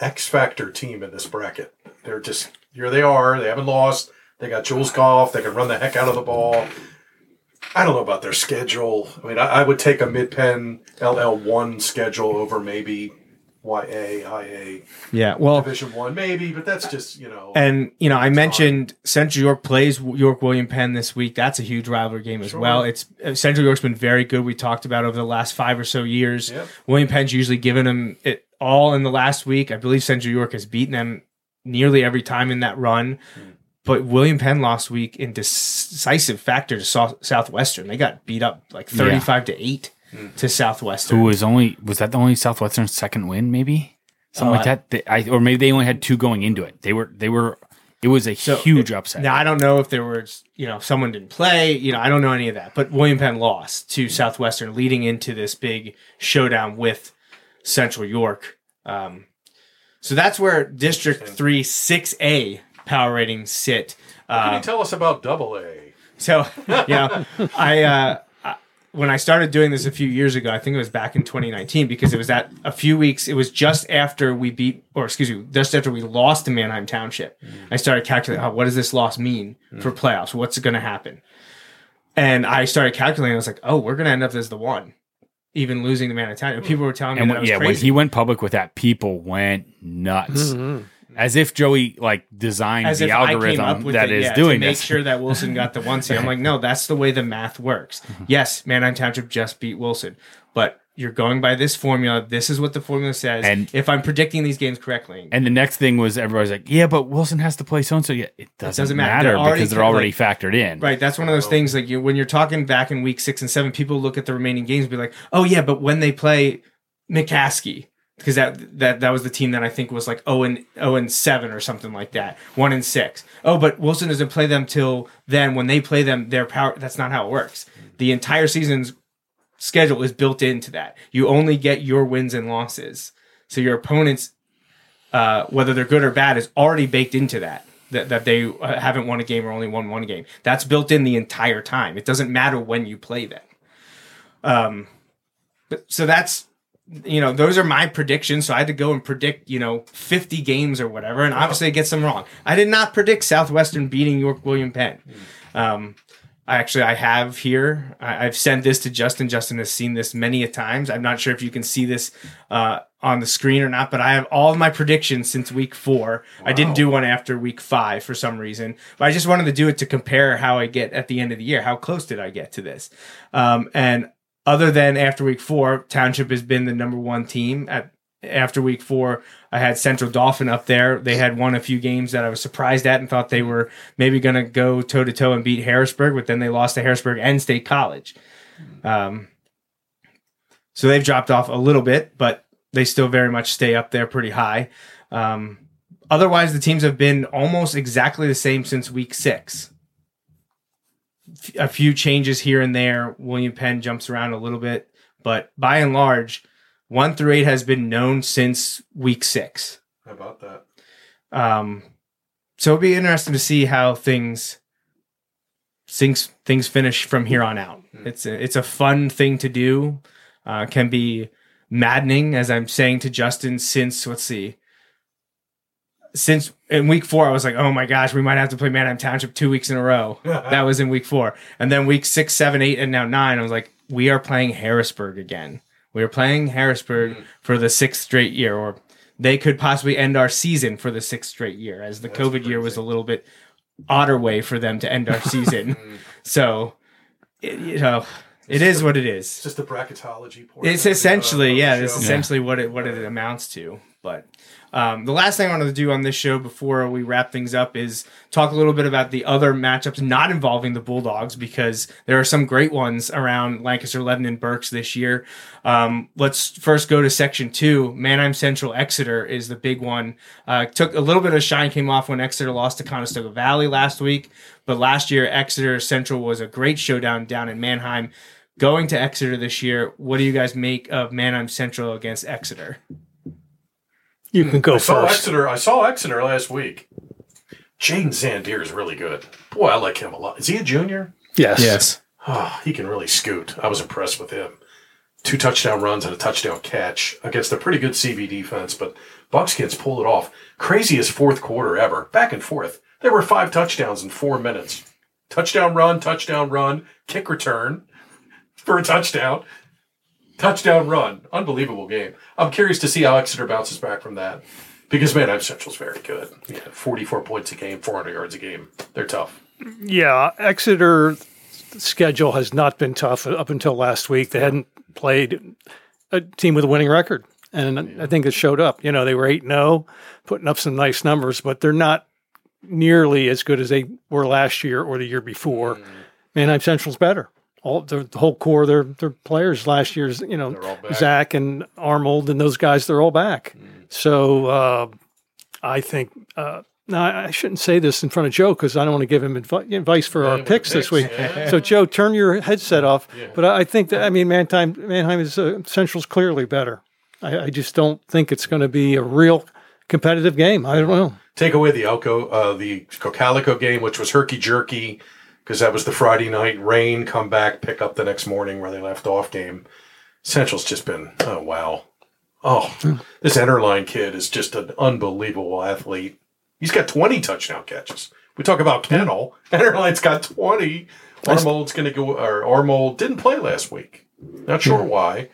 X factor team in this bracket. They're just here. They are. They haven't lost. They got Jules Goff. They can run the heck out of the ball. I don't know about their schedule. I mean, I, I would take a Mid Penn LL one schedule over maybe YA, IA, Yeah, well, Division one, maybe. But that's just you know. And you know, I mentioned Central York plays York William Penn this week. That's a huge rivalry game as well. It's uh, Central York's been very good. We talked about over the last five or so years. Yep. William Penn's usually given them it all in the last week. I believe Central York has beaten them nearly every time in that run. But William Penn last week in decisive factor to Sou- Southwestern. They got beat up like thirty-five to eight to Southwestern. Who was only was that the only Southwestern second win? Maybe something Oh, like that. They, I, or maybe they only had two going into it. They were they were. It was a huge upset. Now I don't know if there was, you know, someone didn't play. You know, I don't know any of that. But William Penn lost to Southwestern, leading into this big showdown with Central York. Um, so that's where District Three Six A power ratings sit. can Uh, you tell us about Double A? so you know, I, uh, I when I started doing this a few years ago, I think it was back in 2019 because it was that a few weeks. It was just after we beat, or excuse me, just after we lost to Manheim Township. Mm. I started calculating, oh, what does this loss mean mm. for playoffs? What's going to happen? And I started calculating. I was like, oh, we're going to end up as the one, even losing to Manheim Township. People were telling me and that when, I was yeah, when he went public with that, people went nuts. Mm-hmm. As if Joey like designed as the if I came algorithm up with that it, is yeah, doing to make this. sure that Wilson got the one seed. I'm like, no, that's the way the math works. Mhm. Yes, Manheim Township just beat Wilson, but you're going by this formula. This is what the formula says. And- if I'm predicting these games correctly, And the next thing was everybody's like, yeah, but Wilson has to play so and so. Yeah, it doesn't, doesn't matter. matter, They're because they're already like- factored in. right, that's one of those oh. things. Like you, when you're talking back in week six and seven, people look at the remaining games and be like, oh yeah, but when they play McCaskey. Because that, that that was the team that I think was like 0 and 0 and 7 or something like that. 1 and 6. Oh, but Wilson doesn't play them till then. When they play them, their power that's not how it works. The entire season's schedule is built into that. You only get your wins and losses. So your opponents uh, whether they're good or bad is already baked into that. That, that they uh, haven't won a game or only won one game. That's built in the entire time. It doesn't matter when you play them. Um, but, so that's you know those are my predictions. So I had to go and predict you know fifty games or whatever, and obviously I get some wrong. I did not predict Southwestern beating York William Penn. Um, I actually I have here. I, I've sent this to Justin. Justin has seen this many a times. I'm not sure if you can see this uh, on the screen or not, but I have all of my predictions since week four. I didn't do one after week five for some reason, but I just wanted to do it to compare how I get at the end of the year. How close did I get to this? Um, and other than after week four, Township has been the number one team at after week four, I had Central Dauphin up there. They had won a few games that I was surprised at and thought they were maybe going to go toe to toe and beat Harrisburg, but then they lost to Harrisburg and State College. Um, so they've dropped off a little bit, but they still very much stay up there pretty high. Um, otherwise, the teams have been almost exactly the same since week six. A few changes here and there. William Penn jumps around a little bit, but by and large, one through eight has been known since week six. How about that? Um, so it'll be interesting to see how things things things finish from here on out. It's a, it's a fun thing to do. Uh, can be maddening, as I'm saying to Justin. Since let's see, since in week four, I was like, oh my gosh, we might have to play Manheim Township two weeks in a row. that was in week four, and then week six, seven, eight, and now nine. I was like, we are playing Harrisburg again. We are playing Harrisburg for the sixth straight year, or they could possibly end our season for the sixth straight year, as the COVID year was a little bit odder way for them to end our season. so, it, you know, it is what it is. It's just the bracketology portion. It's of the, essentially, yeah, it's show. essentially what it what it amounts to. But um, the last thing I wanted to do on this show before we wrap things up is talk a little bit about the other matchups not involving the Bulldogs because there are some great ones around Lancaster, Lebanon, and Berks this year. Um, let's first go to Section Two. Manheim Central Exeter is the big one. Uh, took a little bit of shine came off when Exeter lost to Conestoga Valley last week, but last year Exeter Central was a great showdown down in Manheim going to Exeter this year. What do you guys make of Manheim Central against Exeter? You can go I saw first. Exeter. I saw Exeter last week. Jaden Zandier is really good. Boy, I like him a lot. Is he a junior? Yes. Oh, he can really scoot. I was impressed with him. Two touchdown runs and a touchdown catch against a pretty good CV defense, but Buckskins pulled it off. Craziest fourth quarter ever. Back and forth. There were five touchdowns in four minutes. Touchdown run, touchdown run, kick return for a touchdown. Touchdown run. Unbelievable game. I'm curious to see how Exeter bounces back from that. Because Manheim Central's very good. Yeah, 44 points a game, 400 yards a game. They're tough. Yeah, Exeter schedule has not been tough up until last week. They hadn't played a team with a winning record, and I think it showed up. You know, they were 8 0, putting up some nice numbers, but they're not nearly as good as they were last year or the year before. Mm. Manheim Central's better. All the, the whole core of their their players last year's, you know. Zach and Arnold and those guys, they're all back. So uh, I think. Uh, now, I shouldn't say this in front of Joe because I don't want to give him advi- advice for our with picks this week. yeah. So, Joe, turn your headset off. But I I think that I mean Manheim, Manheim is uh, Central's clearly better. I, I just don't think it's going to be a real competitive game. I don't know. take away the Elco, uh, the Cocalico game, which was herky jerky, because that was the Friday night rain. Come back, pick up the next morning where they left off. Game Central's just been oh wow, oh this Enterline kid is just an unbelievable athlete. He's got twenty touchdown catches. We talk about Kennel. Enterline's got twenty. Armold's going to go, or Armold didn't play last week. Not sure why,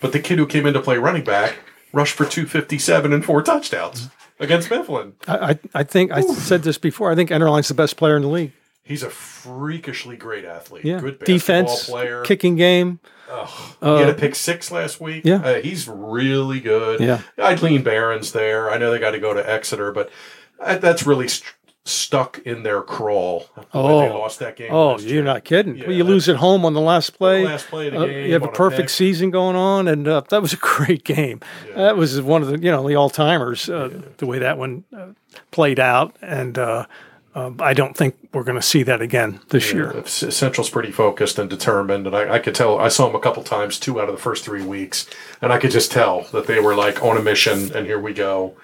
but the kid who came in to play running back rushed for two fifty seven and four touchdowns mm-hmm. against Mifflin. I, I, I think I said this before. I think Enterline's the best player in the league. He's a freakishly great athlete. Yeah, Good defense, player. kicking game. he had a pick six last week. yeah. Uh, he's really good. Yeah. I'd lean Barons there. I know they got to go to Exeter, but uh, that's really st- stuck in their crawl. Oh. they lost that game. Oh, you're year. not kidding. Yeah, well, you lose at home on the last play. last play of the Uh, game you have a on a perfect season going on, and uh, that was a great game. That was one of the you know the all timers. Uh, The way that one uh, played out, and uh, um, I don't think we're going to see that again this year. Central's pretty focused and determined, and I, I could tell. I saw them a couple times, two out of the first three weeks, and I could just tell that they were like on a mission. And here we go.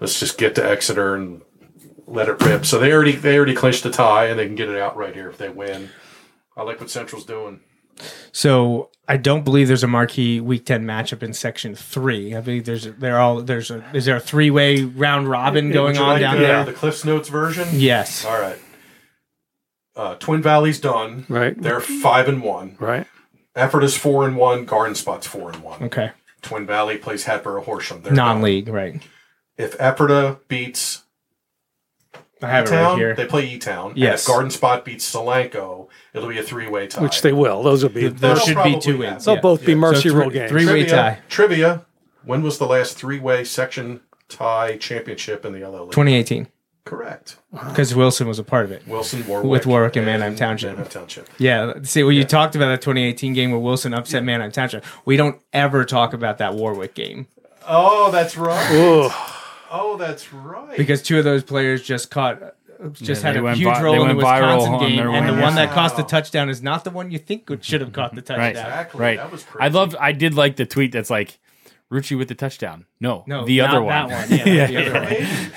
Let's just get to Exeter and let it rip. So they already they already clinched the tie, and they can get it out right here if they win. I like what Central's doing. So I don't believe there's a marquee Week Ten matchup in Section Three. I believe there's they're all there's a is there a three way round robin going on like down the, there? The Cliffs Notes version. Yes. All right. Uh, Twin Valley's done. Right. They're five and one. Right. Ephrata is four and one. Garden Spot's four and one. Okay. Twin Valley plays Hatboro Horsham. They're Non done. league, right? If Ephrata beats I have it Town, right here. they play E Town. Yes. If Garden Spot beats Solanco, it'll be a three way tie. Which they will. Those will be. Those That'll should be two wins. They'll yeah. both be Yeah. mercy So rule three- games. three- Three-way trivia, tie. Trivia. When was the last three way section tie championship in the LL League? 2018, Correct. because Wilson was a part of it. Wilson Warwick With Warwick and Manheim Township. Manheim Township. Yeah. See, well, you talked about that 2018 game where Wilson upset Manheim Township. We don't ever talk about that Warwick game Oh, that's right. Ugh. Oh, that's right. because two of those players just caught. Just Yeah, had they a went huge vi- role in the went viral Wisconsin on game, their and the win. one that cost the touchdown is not the one you think would- should have caught the touchdown. exactly. Right. That was crazy. I love. I did like the tweet that's like, Rucci with the touchdown. No, No, the not other one. that one. Yeah, the other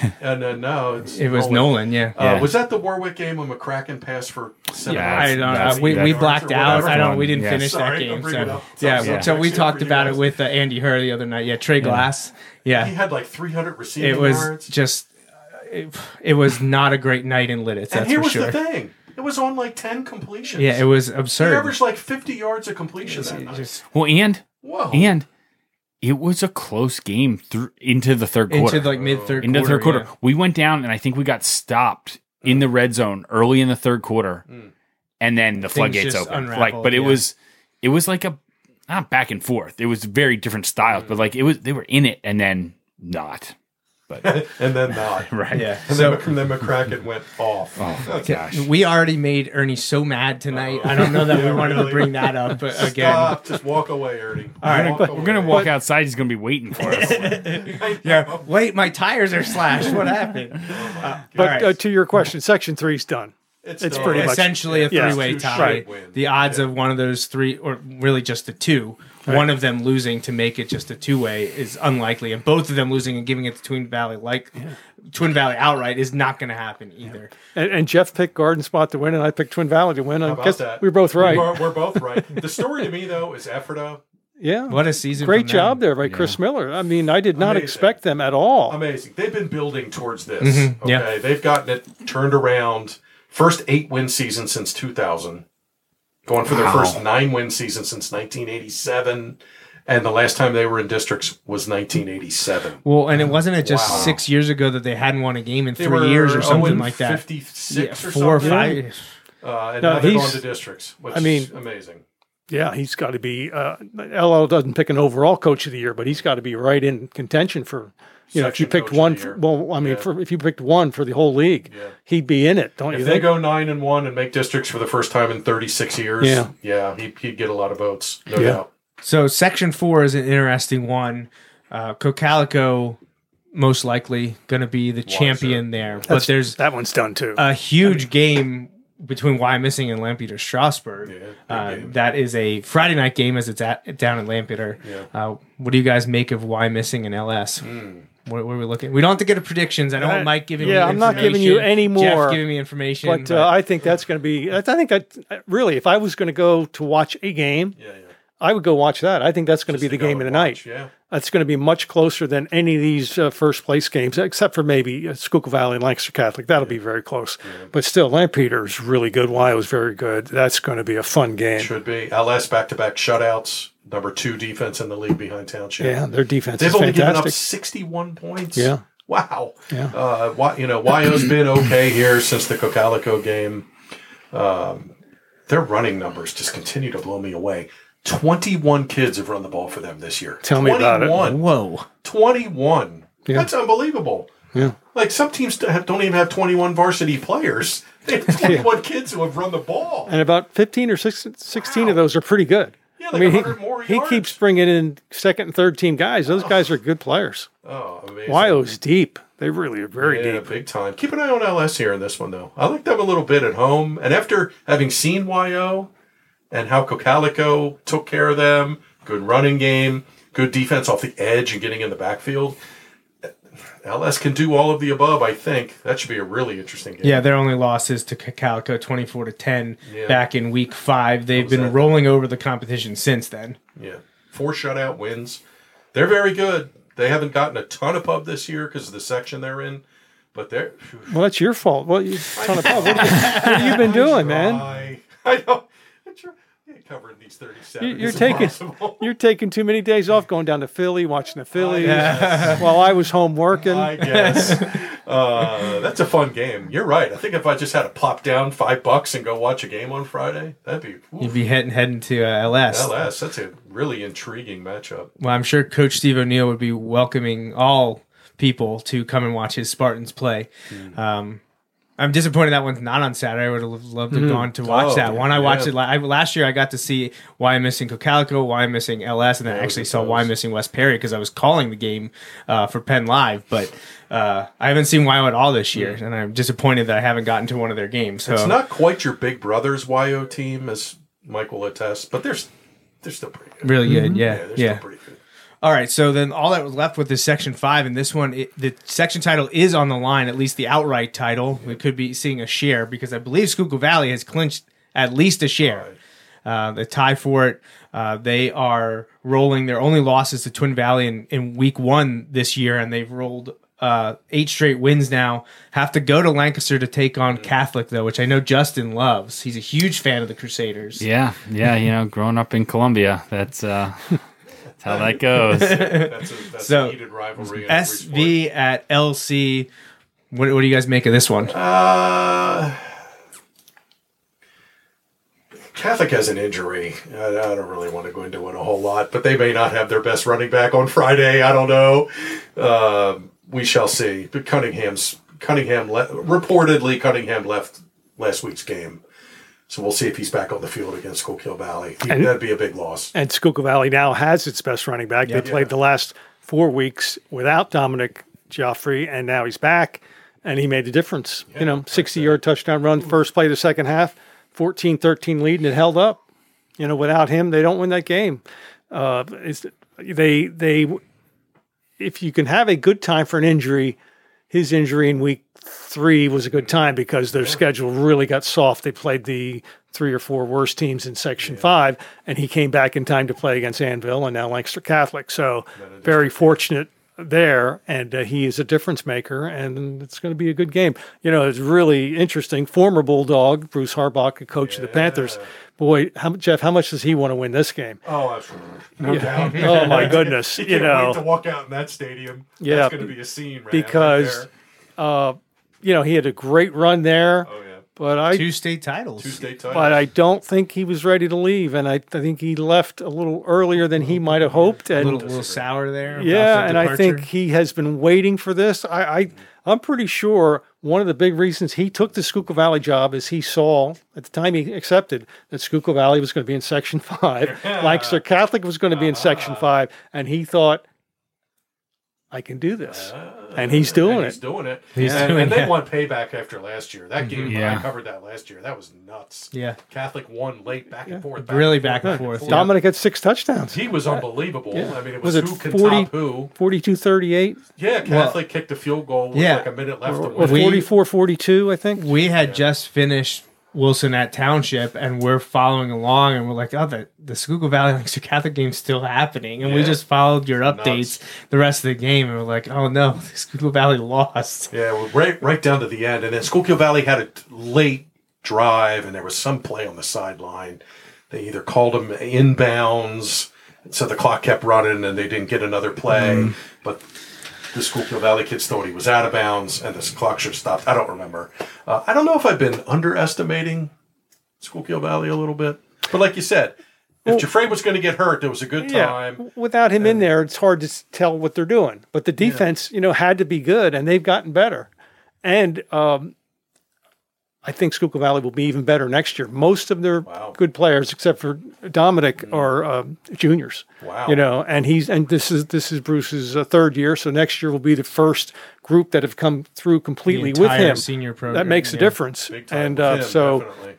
one. And uh, no, it's It was Nolan. Yeah. Uh, Yeah. Was that the Warwick game when McCracken passed for seven Yeah, I don't know. We, we blacked out. I don't. We didn't Yeah. finish Sorry, that game. bring So it yeah, so we talked sorry, about it with uh, Andy Herr the other night. Yeah, Trey Glass. Yeah, he had like 300 receiving it was yards. just. It, it was not a great night in Lititz. and That's here for was sure. the thing. It was on like 10 completions. Yeah, it was absurd. He averaged like 50 yards of completion that night. Well, and Whoa. and it was a close game through into the third quarter. into like mid third into the third quarter. yeah. We went down, and I think we got stopped in the red zone early in the third quarter, and then the floodgates just opened. Like, but it yeah. was it was like a not back and forth. It was very different styles, but like it was they were in it and then not. and then not. Right. Yeah. And So then, then McCracken went off. Oh gosh. we already made Ernie so mad tonight. I don't know that we Yeah, wanted to bring that up but again. Stop. Just walk away, Ernie. All right, Walk We're gonna away. walk outside. He's gonna be waiting for us. Yeah. Wait, my tires are slashed. What happened? Uh, But all right. uh, to your question, Section Three's done. It's, it's done. pretty much- essentially a three-way Two tie. straight wins. The odds of one of those three, or really just the two, one of them losing to make it just a two-way is unlikely, and both of them losing and giving it to Twin Valley, like Twin Valley outright, is not going to happen either. And, and Jeff picked Garden Spot to win, and I picked Twin Valley to win. I about guess that? we were both right. We're, we're both right. The story to me though is Ephrata. yeah. What a season! Great job there by Chris Miller. I mean, I did not Amazing. expect them at all. Amazing. They've been building towards this. Mm-hmm. yeah. Okay. They've gotten it turned around. First eight win season since 2000. Going for their first nine win season since 1987. And the last time they were in districts was 1987. Well, and it wasn't it just Wow. six years ago that they hadn't won a game in They three years or something like that. 56 Yeah, or four or something. five. Uh, and No, now they're going to districts, which I mean- is amazing. Yeah, he's got to be. Uh, LL doesn't pick an overall coach of the year, but he's got to be right in contention for. You know, if you picked one, for, well, I mean, Yeah. for, if you picked one for the whole league, Yeah. he'd be in it, don't If you they think? go nine and one and make districts for the first time in 36 years, Yeah. yeah, he, he'd get a lot of votes, no Yeah. doubt. So section four is an interesting one. Uh, Cocalico most likely going to be the champion there, but there's that one's done too. a huge game between Wyomissing and Lampeter Strasburg. Yeah, uh, that is a Friday night game as it's at down in Lampeter. Yeah. Uh, what do you guys make of Wyomissing and LS? Hmm. What, what are we looking? We don't have to get to predictions. I don't Uh, want Mike giving yeah, me I'm not giving you any more. Jeff more, giving me information. but uh, I think that's going to be. I think that really, if I was going to go to watch a game, Yeah, yeah. I would go watch that. I think that's going to be the game of the and night. Yeah. That's going to be much closer than any of these uh, first place games, except for maybe uh, Schuylkill Valley and Lancaster Catholic. That'll be very close. But still, Lampeter's really good. Wyo's very good. That's going to be a fun game. Should be. LS back to back shutouts, number two defense in the league behind Township. Yeah, their defense is fantastic. They've only given up 61 points. Yeah. Wow. Yeah. Uh, why, you know, Wyo's been okay here since the Cocalico game. Um, their running numbers just continue to blow me away. 21 kids have run the ball for them this year. Tell me about it. whoa. 21. Yeah. That's unbelievable. Yeah. Like some teams don't even have 21 varsity players. They have 21 kids who have run the ball. And about 15 or 16, 16 of those are pretty good. Yeah, I mean, 100 more he, he keeps bringing in second and third team guys. Those oh. guys are good players. Oh, amazing. Wyo's deep. They really are very Yeah, deep. big time. Keep an eye on LS here in this one, though. I like them a little bit at home. And after having seen Wyo and how Cocalico took care of them, good running game, good defense off the edge and getting in the backfield, LS can do all of the above, I think. That should be a really interesting game. Yeah, their only loss is to Cocalico, twenty-four to ten, Yeah. back in week five. They've been that? rolling over the competition since then. Yeah. Four shutout wins. They're very good. They haven't gotten a ton of pub this year because of the section they're in, but they're. Well, that's your fault. Well, you, ton of, what, have you, what have you been doing, man? I, I know. I try, yeah, covering these 37. You- You're taking you're taking too many days off, going down to Philly, watching the Phillies, guess. while I was home working. I guess. Uh, that's a fun game. You're right. I think if I just had to plop down five bucks and go watch a game on Friday, that'd be You'd be heading heading to uh, LS. LS. That's a really intriguing matchup. Well, I'm sure Coach Steve O'Neill would be welcoming all people to come and watch his Spartans play. Hmm. Um, I'm disappointed that one's not on Saturday. I would have loved to have gone to watch Oh, that one. I watched yeah. it la- I, last year. I got to see Wyomissing Cocalico, Wyomissing LS, and then I actually saw Wyomissing West Perry because I was calling the game uh, for Penn Live. But uh, I haven't seen Wyo at all this year, and I'm disappointed that I haven't gotten to one of their games. So. It's not quite your big brother's Wyo team, as Mike will attest, but they're, they're still pretty good. really good. Yeah, Yeah, they're yeah. Still pretty good. All right, so then all that was left with is section five, and this one, it, the section title is on the line, at least the outright title. We could be seeing a share because I believe Schuylkill Valley has clinched at least a share. Uh, the tie for it, uh, they are rolling their only losses to Twin Valley in, in week one this year, and they've rolled uh, eight straight wins now. Have to go to Lancaster to take on Catholic, though, which I know Justin loves. He's a huge fan of the Crusaders. Yeah, yeah, you know, growing up in Columbia, that's uh how that goes. That's a, that's So, a heated rivalry. in every sport. SV at LC. What, what do you guys make of this one? Uh, Catholic has an injury. I, I don't really want to go into it a whole lot, but they may not have their best running back on Friday. I don't know. Um we shall see. But Cunningham's Cunningham le- reportedly Cunningham left last week's game, so we'll see if he's back on the field against Schuylkill Valley. He- And- that'd be a big loss. And Schuylkill Valley now has its best running back. they played the last four weeks without Dominic Joffrey, and now he's back, and he made the difference. you know, 60 yard touchdown run, first play of the second half, 14 13 lead, and it held up. You know, without him, they don't win that game. Uh, they, they, if you can have a good time for an injury, his injury in week three was a good time because their schedule really got soft. They played the three or four worst teams in Section Five, and he came back in time to play against Anvil and now Lancaster Catholic. So very fortunate there, and uh, he is a difference maker, and it's going to be a good game. You know, it's really interesting. Former Bulldog Bruce Harbach, a coach of the Panthers. Boy, how, Jeff, how much does he want to win this game? Oh, absolutely, no doubt. Oh my goodness, You know. wait to walk out in that stadium. Yeah, that's going to be a scene, right because uh, you know he had a great run there, oh yeah, but I Two state titles. two state titles. but I don't think he was ready to leave, and I, I think he left a little earlier than he might have hoped. A And little, little sour there. yeah, the and I think he has been waiting for this. I, I I'm pretty sure one of the big reasons he took the Schuylkill Valley job is he saw at the time he accepted that Schuylkill Valley was going to be in Section Five, Lancaster Catholic was going to be in Section ah. Five, and he thought. I can do this, uh, and he's doing and it. He's doing it. He's and, doing and they it. want payback after last year. That mm-hmm. game, Yeah. I covered that last year. That was nuts. Yeah. Catholic won late, back and forth. Really back and forth, yeah. Dominic had six touchdowns. He was unbelievable. I mean, it was, Was it who can 40 top who. 42 38 Yeah, Catholic kicked a field goal with Yeah. like a minute left to or win. 44 42, I think. we had just finished Wilson at Township, and we're following along, and we're like, "Oh, the the Schuylkill Valley Lancaster Catholic game's still happening," and we just followed your updates Nuts. the rest of the game, and we're like, "Oh no, Schuylkill Valley lost." Yeah, well, right, right down to the end, and then Schuylkill Valley had a late drive, and there was some play on the sideline. They either called them inbounds, so the clock kept running, and they didn't get another play. Mm-hmm. But the Schuylkill Valley kids thought he was out of bounds, and the clock should have stopped. I don't remember. Uh, I don't know if I've been underestimating Schuylkill Valley a little bit, but like you said, if Jafre was going to get hurt, there was a good time. Without him in there, it's hard to tell what they're doing. But the defense, you know, had to be good, and they've gotten better. And um, I think Schuylkill Valley will be even better next year. Most of their Wow. good players, except for Dominic, are um, juniors. Wow. You know, and he's and this is this is Bruce's uh, third year, so next year will be the first group that have come through completely with him. senior program, That makes a difference. Big time And with uh, him, so. definitely.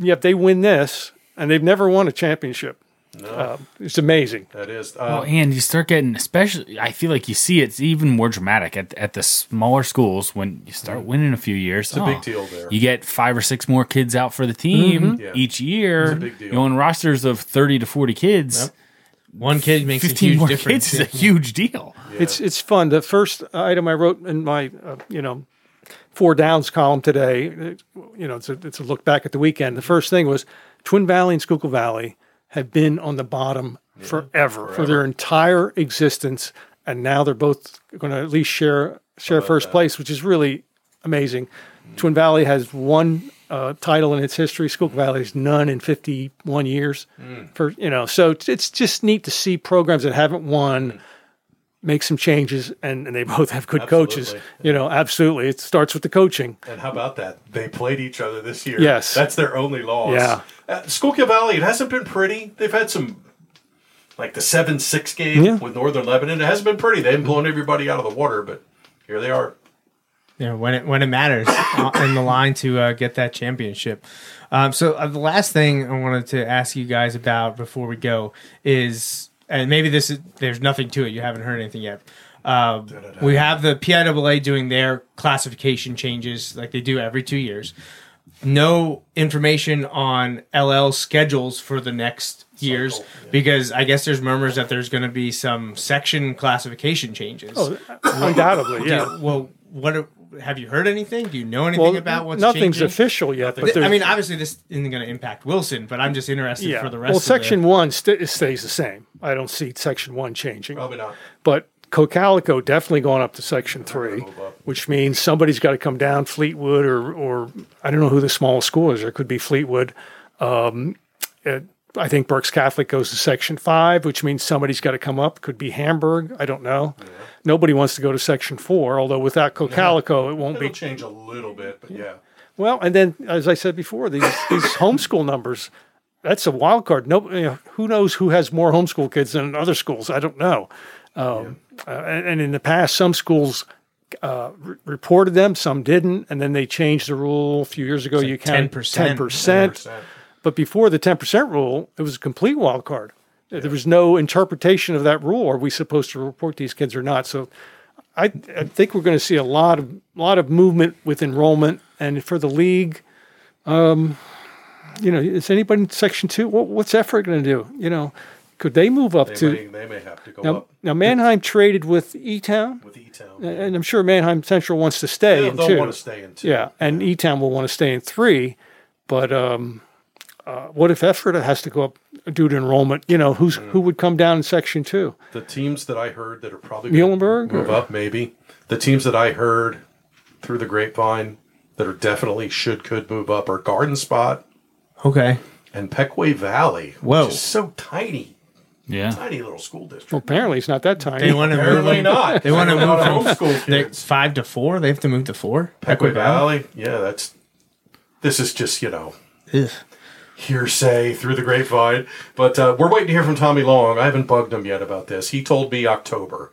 Yeah, if they win this, and they've never won a championship, uh, it's amazing. that is. Well, Um, and you start getting, especially, I feel like you see it's even more dramatic at, at the smaller schools when you start winning a few years. Mm-hmm. It's a big deal there. You get five or six more kids out for the team Yeah. each year. It's a big deal. You know, in rosters of 30 to 40 kids, One kid makes a huge more difference. kids is a huge deal. It's it's fun. The first item I wrote in my uh, you know four downs column today, uh, you know, it's a, it's a look back at the weekend. The first thing was Twin Valley and Schuylkill Valley have been on the bottom forever, for their entire existence, and now they're both going to at least share share first place, which is really amazing. Twin Valley has one uh, title in its history. Schuylkill Valley has none in 51 years. For you know, so it's, it's just neat to see programs that haven't won make some changes, and, and they both have good coaches. You know, absolutely. It starts with the coaching. And how about that? They played each other this year. Yes. That's their only loss. Yeah. Uh, Schuylkill Valley, it hasn't been pretty. They've had some, like the 7 6 game Yeah. with Northern Lebanon. It hasn't been pretty. They haven't blown everybody out of the water, but here they are. you know, when it when it matters uh, in the line to uh, get that championship. Um, so uh, the last thing I wanted to ask you guys about before we go is, and maybe this is there's nothing to it. You haven't heard anything yet. Uh, we have the PIAA doing their classification changes like they do every two years. No information on LL schedules for the next years because I guess there's murmurs that there's going to be some section classification changes. Undoubtedly, yeah. Yeah. Well, what are, have you heard anything? Do you know anything about what's nothing's changing? official yet. But Th- I mean, obviously, this isn't going to impact Wilson, but I'm just interested yeah. for the rest. well, of section the, one st- stays the same. I don't see section one changing. Probably not. But Cocalico definitely going up to section three, which means somebody's got to come down Fleetwood or, or I don't know who the smallest school is. There could be Fleetwood. Um, uh, I think Berks Catholic goes to section five, which means somebody's got to come up. Could be Hamburg. I don't know. Nobody wants to go to section four, although without Cocalico, it won't It'll be. change a little bit, but yeah. Well, and then as I said before, these these homeschool numbers, that's a wild card. No, you know, who knows who has more homeschool kids than other schools? I don't know. Um, uh, and, and in the past, some schools uh, re- reported them, some didn't, and then they changed the rule a few years ago. you counted 10%. ten percent, 10%. But before the ten percent rule, it was a complete wild card. There was no interpretation of that rule. Are we supposed to report these kids or not? So I, I think we're going to see a lot of lot of movement with enrollment, and for the league, um, you know, is anybody in Section Two? What, what's Ephrata going to do? You know, could they move up They, to may, they may have to go now? up Now Manheim traded with E Town, with E-Town. and I'm sure Manheim Central wants to stay They'll, in they'll two. want to stay in two. Yeah, and E Town will want to stay in three, but um, uh, what if Ephrata has to go up due to enrollment? You know, who's Mm. who would come down in Section Two? The teams that I heard that are probably Muhlenberg move or- up, maybe. The teams that I heard through the grapevine that are definitely should could move up are Garden Spot okay, and Pequea Valley. Whoa. which is so tiny, Yeah. tiny little school district. Well, apparently it's not that tiny. they want to move. Apparently them- not. They want to move from homeschool they- kids. five to four. They have to move to four. Pequea Valley, yeah, that's. This is just you know hearsay through the grapevine, but uh, we're waiting to hear from Tommy Long. I haven't bugged him yet about this. He told me October,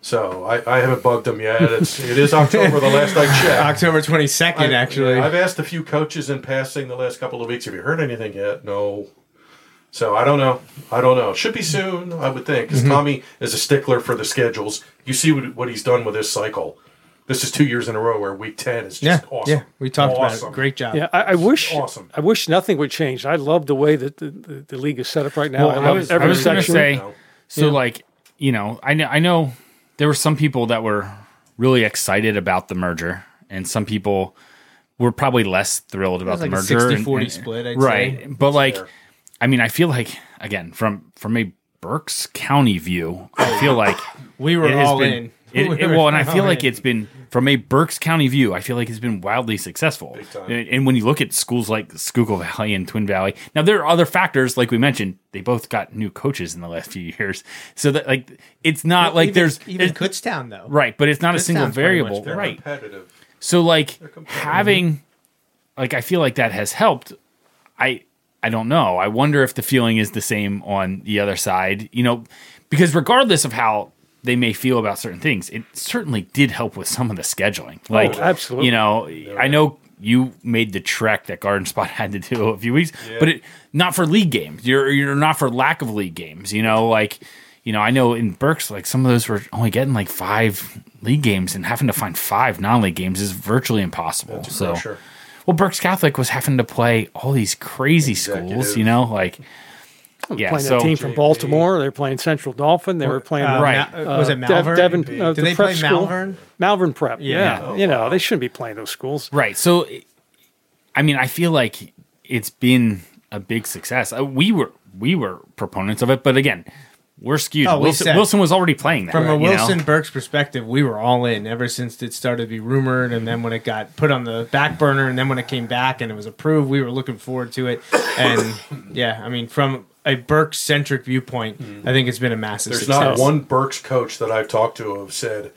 so I, I haven't bugged him yet. It's it is October. the last I checked. October twenty second, actually. I've asked a few coaches in passing the last couple of weeks. Have you heard anything yet? No. So I don't know. I don't know. Should be soon, I would think, Mm-hmm. because Tommy is a stickler for the schedules. You see what, what he's done with this cycle. This is two years in a row where week ten is yeah, just awesome. yeah. We talked Awesome. about it. Great job. Yeah, I, I wish. Awesome. I wish nothing would change. I love the way that the, the, the league is set up right now. Well, I I love was, I every was going to say, No. so like, you know, I know, I know there were some people that were really excited about the merger, and some people were probably less thrilled about was the like merger. 60-40 split, I'd right? say. But like, fair. I mean, I feel like again from from a Berks County view, I feel like we were it has all been. in. It, it- well, and I all feel like it's been from a Berks County view. I feel like it's been wildly successful. And, and when you look at schools like Schuylkill Valley and Twin Valley, now there are other factors, like we mentioned. They both got new coaches in the last few years, so that like it's not like even, there's even it's- Kutztown though. right, but it's not a single sounds much variable, right? competitive. So like having like I feel like that has helped. I I don't know. I wonder if the feeling is the same on the other side, you know, because regardless of how they may feel about certain things, it certainly did help with some of the scheduling. Like absolutely. You know, I know you made the trek that Garden Spot had to do a few weeks, but it not for league games. You're you're not for lack of league games, you know, like you know, I know in Berks, like some of those were only getting like five league games, and having to find five non-league games is virtually impossible. so, pressure. well, Berks Catholic was having to play all these crazy schools, you know, like yeah. playing So that team from Baltimore. They were playing Central Dauphin. They were playing Uh, Right. Ma- was it Dev- Malvern? Devon, uh, Did the they prep play school. Malvern? Malvern Prep. Yeah. Yeah, you know they shouldn't be playing those schools. right. So, I mean, I feel like it's been a big success. Uh, We were we were proponents of it, but again, we're skewed. Oh, we Wilson, said- Wilson was already playing that From a you know? Wilson Berks perspective, we were all in ever since it started to be rumored, and then when it got put on the back burner, and then when it came back and it was approved, we were looking forward to it. And yeah, I mean, from a Berks centric viewpoint, I think it's been a massive There's success. not one Berks coach that I've talked to who have said,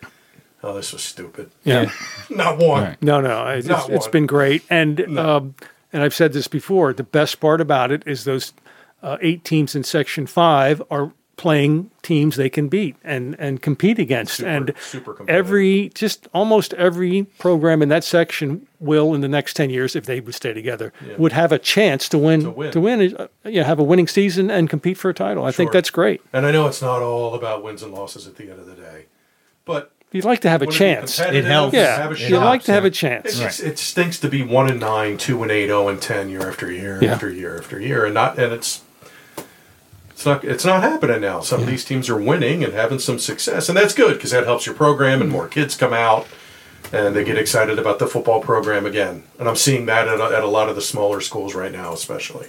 "Oh, this was stupid." Yeah. Not one. Right. No, no, it's, Not it's one. been great, and um, and I've said this before. The best part about it is those uh, eight teams in Section Five are playing teams they can beat and and compete against, Super- and super every just almost every program in that section will in the next ten years, if they would stay together, would have a chance to win To win. to win, uh, yeah, have a winning season and compete for a title. I think that's great. And I know it's not all about wins and losses at the end of the day, but You'd like to have a wouldn't it be chance. It helps. Yeah, Have you'd shot. like to have a It, chance. just, it stinks to be one and nine, two and eight, zero and ten year after year Yeah. after year after year, and not and it's it's not it's not happening now. Some of these teams are winning and having some success, and that's good because that helps your program and more kids come out. and they get excited about the football program again. And I'm seeing that at a, at a lot of the smaller schools right now, especially.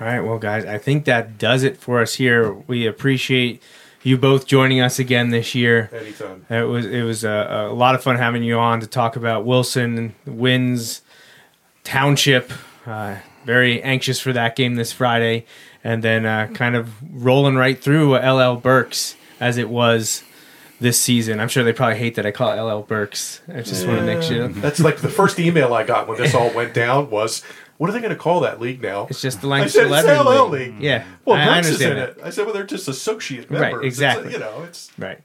All right, well, guys, I think that does it for us here. We appreciate you both joining us again this year. Anytime. It was it was a, a lot of fun having you on to talk about Wilson wins Township. Uh, very anxious for that game this Friday, and then uh, kind of rolling right through LL Berks as it was this season. I'm sure they probably hate that I call it LL Berks. I just want to make sure That's like the first email I got when this all went down was, "What are they going to call that league now?" it's just the I said it's LL League. League. Yeah, Well, I, I Brooks is in it. I said, "Well, they're just associate Right, members." It's, exactly. you know, it's Right.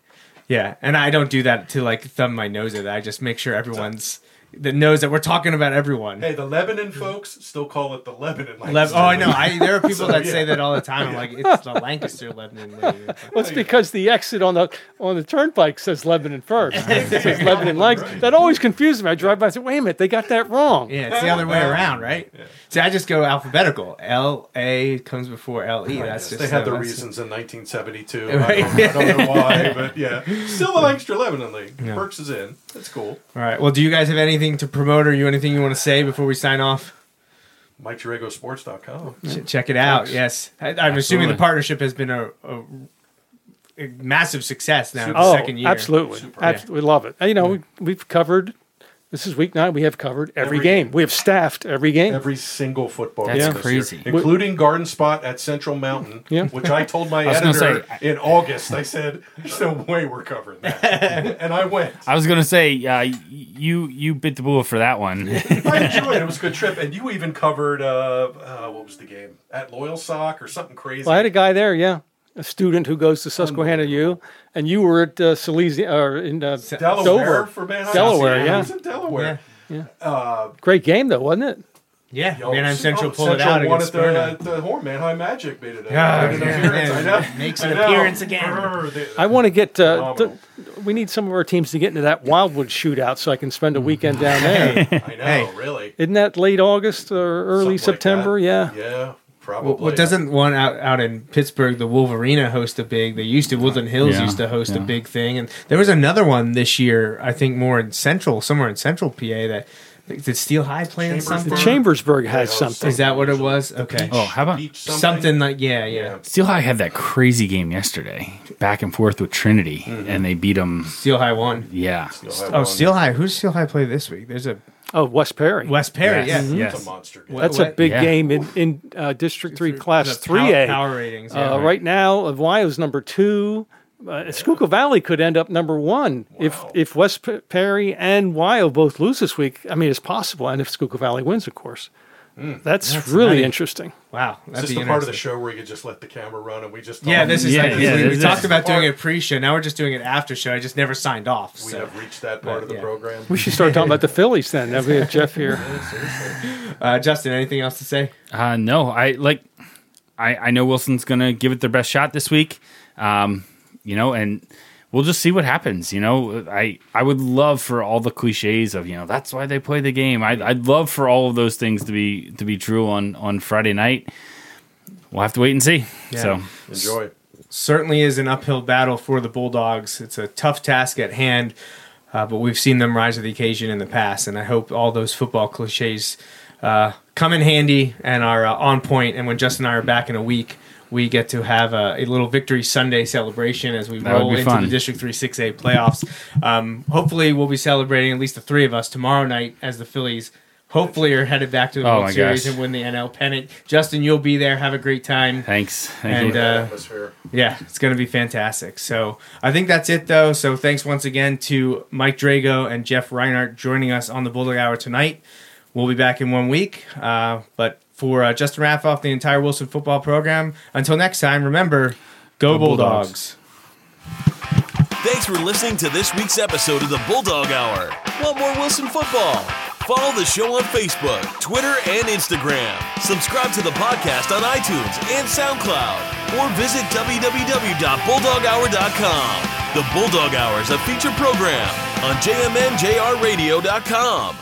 Yeah, and I don't do that to like thumb my nose at it. I just make sure everyone's that knows that we're talking about everyone. hey, the Lebanon folks still call it the Lebanon. Lev- Lancaster oh, I know. I there are people So, that yeah. say that all the time. I'm like, it's the Lancaster Lebanon League. Well, it's because the exit on the on the turnpike says Lebanon first. it says Lebanon Legs. That always confuses me. I drive by and say, "Wait a minute, they got that wrong." Yeah, it's the other way around, right? See, I just go alphabetical. L A comes before L E. That's just they had the reasons in 1972. Right. I, don't, I don't know why, but yeah, still the Lancaster Lebanon League. Berks is in. That's cool. All right. Well, do you guys have anything to promote or you anything you want to say before we sign off? MikeDragosports.com. Ch- Check it out. Yes, I, I'm assuming the partnership has been a, a, a massive success now. the Oh, second year. absolutely, Abs- we love it. And, you know, we, we've covered. This is week nine. We have covered every, Every game. game. We have staffed every game. Every single football That's game this year, including Garden Spot at Central Mountain, Yeah. which I told my was gonna editor say- in August. I said, "There's no way we're covering that," and I went. I was gonna say, uh, you you bit the bullet for that one. I enjoyed it. It was a good trip, and you even covered uh, uh, what was the game at Loyalsock or something crazy. Well, I had a guy there, yeah, a student who goes to Susquehanna U, and you were at uh, Silesia or in uh, Delaware Dover. for Manheim. Delaware, I yeah. was in Delaware. uh Great game though, wasn't it? Yeah, Yo, Manheim Central oh, pulled it out won against at the, Smyrna. at the Horn. Manheim Magic made it. A, Yeah, made an yeah, appearance. yeah. I. Makes an appearance again. I want to get. Uh, th- we need some of our teams to get into that Wildwood shootout so I can spend a weekend down there. I know, really. Isn't that late August or early Something September? that. yeah. Yeah, probably. Well, doesn't one out, out in Pittsburgh, the Wolverina host a big? They used to Woodland Hills Yeah, used to host a big thing, and there was another one this year. I think more in central, somewhere in central PA. That did Steel High play in something? Chambersburg has something. Is that what it was? Okay, Oh, how about Beach something like yeah, yeah. Yeah. Steel High had that crazy game yesterday, back and forth with Trinity, and they beat them. Steel High won. Yeah, Oh, Steel High. Who's Steel High play this week? There's a Oh, West Perry. West Perry. Yes. Yeah, Yes. It's a monster game. That's a big yeah. game in in uh, District Three, Class The Three power, A. power ratings. Yeah, Uh, right now, Wyo's number two. Uh, Schuylkill Valley could end up number one if if West P- Perry and Wyo both lose this week. I mean, it's possible, and if Schuylkill Valley wins, of course. That's, really nice. interesting. Wow, Is that'd this be the part of the show where you could just let the camera run and we just Yeah, this is Yeah, like, yeah, we, we talked about the doing part- a pre-show. Now we're just doing an after show. I just never signed off. We so. have reached that part of the yeah. program. We should start talking about the Phillies then. Now we have Jeff here. Uh, Justin, anything else to say? Uh, no, I like. I I know Wilson's gonna give it their best shot this week. Um, you know, and we'll just see what happens. You know, I I would love for all the cliches of you know that's why they play the game. I I'd love for all of those things to be to be true on on Friday night. We'll have to wait and see. So Enjoy. certainly is an uphill battle for the Bulldogs. It's a tough task at hand, uh, but we've seen them rise to the occasion in the past, and I hope all those football cliches uh, come in handy and are uh, on point. And when Justin and I are back in a week, we get to have a, a little Victory Sunday celebration as we That roll into fun. the District 3 6A playoffs. Um, hopefully, we'll be celebrating at least the three of us tomorrow night as the Phillies. Hopefully, are headed back to the Oh World my Series gosh. and win the NL pennant. Justin, you'll be there. Have a great time. thanks. Thank And, you. uh, Yeah, it's going to be fantastic. So I think that's it, though. So thanks once again to Mike Drago and Jeff Reinhart joining us on the Bulldog Hour tonight. We'll be back in one week. Uh, but for uh, Justin Raffauf, the entire Wilson football program, until next time, remember go, Bulldogs. Thanks for listening to this week's episode of the Bulldog Hour. Want more Wilson football? Follow the show on Facebook, Twitter, and Instagram. Subscribe to the podcast on iTunes and SoundCloud. Or visit www.bulldoghour.com. The Bulldog Hour is a feature program on jmnjrradio.com.